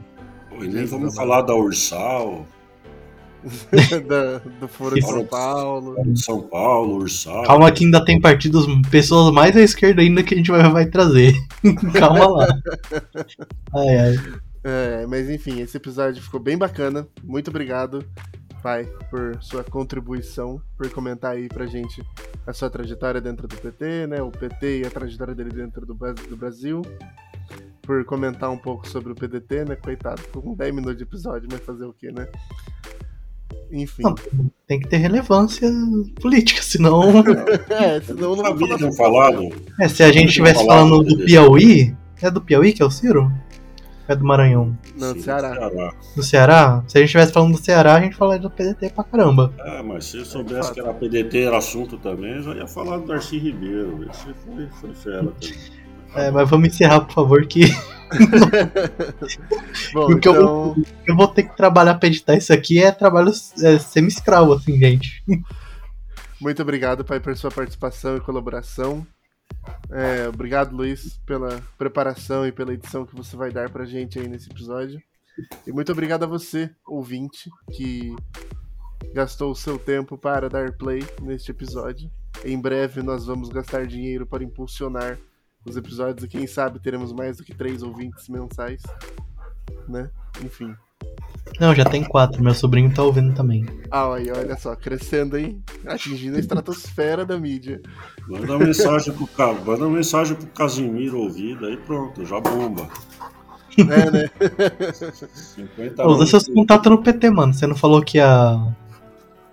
E nem vamos falar da Ursal. da, do Foro de São Paulo. São Paulo, Ursal. Calma que ainda tem partidos, pessoas mais à esquerda ainda que a gente vai, vai trazer. Calma lá. Ai, ai. É, mas enfim, esse episódio ficou bem bacana. Muito obrigado, pai, por sua contribuição, por comentar aí pra gente a sua trajetória dentro do PT, né? O PT e a trajetória dele dentro do, do Brasil. Por comentar um pouco sobre o PDT, né? Coitado, ficou com 10 minutos de episódio, mas fazer o quê, né? Enfim. Não, tem que ter relevância política, senão. é, senão não vai falar. Falado. É, se a gente estivesse falando do Piauí. É do Piauí que é o Ciro? É do Maranhão. Não, do Ceará. Ceará. Do Ceará? Se a gente estivesse falando do Ceará, a gente falaria do PDT pra caramba. É, mas se eu soubesse que era PDT era assunto também, eu já ia falar do Darcy Ribeiro. Esse foi, foi fera também. É, mas vamos encerrar, por favor, que. Bom, Porque então... eu, eu, vou ter que trabalhar pra editar isso aqui é trabalho é, semi-escravo, assim, gente. Muito obrigado, pai, por sua participação e colaboração. É, obrigado, Luiz, pela preparação e pela edição que você vai dar pra gente aí nesse episódio. E muito obrigado a você, ouvinte, que gastou o seu tempo para dar play neste episódio. Em breve nós vamos gastar dinheiro para impulsionar os episódios e quem sabe teremos mais do que três ouvintes mensais, né? Enfim. Não, já tem quatro. Meu sobrinho tá ouvindo também. Ah, aí, olha só, crescendo, hein? Atingindo a estratosfera da mídia. Manda uma mensagem pro, Manda uma mensagem pro Casimiro ouvir, daí pronto, já bomba. É, né? Usa seus contatos no PT, mano. Você não falou que a.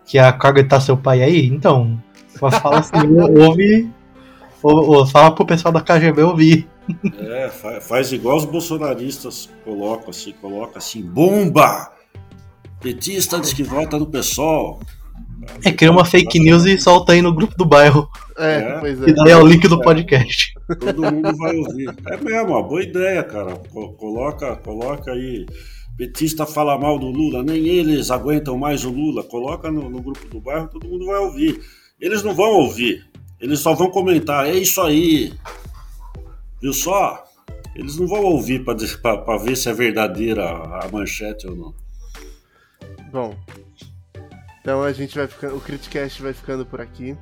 que a carga tá seu pai aí? Então, fala assim, ouve. Ou, ou fala pro pessoal da KGB ouvir. É, faz igual os bolsonaristas colocam assim, coloca assim, bomba! Petista diz que vota no PSOL. É, cria uma fake news e solta aí no grupo do bairro. É, é. pois é. E daí é o link do podcast. Todo mundo vai ouvir. É mesmo, uma boa ideia, cara. Coloca, coloca aí. Petista fala mal do Lula, nem eles aguentam mais o Lula. Coloca no, no grupo do bairro, todo mundo vai ouvir. Eles não vão ouvir, eles só vão comentar. É isso aí, Viu só? Eles não vão ouvir para ver se é verdadeira a manchete ou não. Bom, então a gente vai ficando. O Criticast vai ficando por aqui.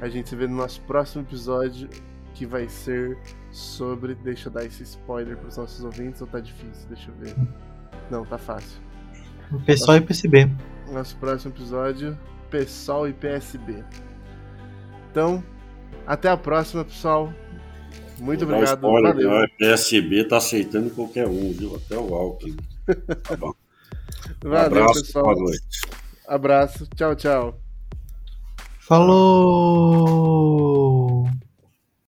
A gente se vê no nosso próximo episódio, que vai ser sobre. Deixa eu dar esse spoiler para os nossos ouvintes ou tá difícil? Deixa eu ver. Não, tá fácil. O pessoal nosso, e PSB. Nosso próximo episódio, pessoal e PSB. Então, Até a próxima, pessoal. Muito Vou obrigado. spoiler, Valeu. que O PSB tá aceitando qualquer um, viu? Até o Alckmin. Tá bom. Valeu, abraço, pessoal. boa noite. Abraço. Tchau, tchau. Falou!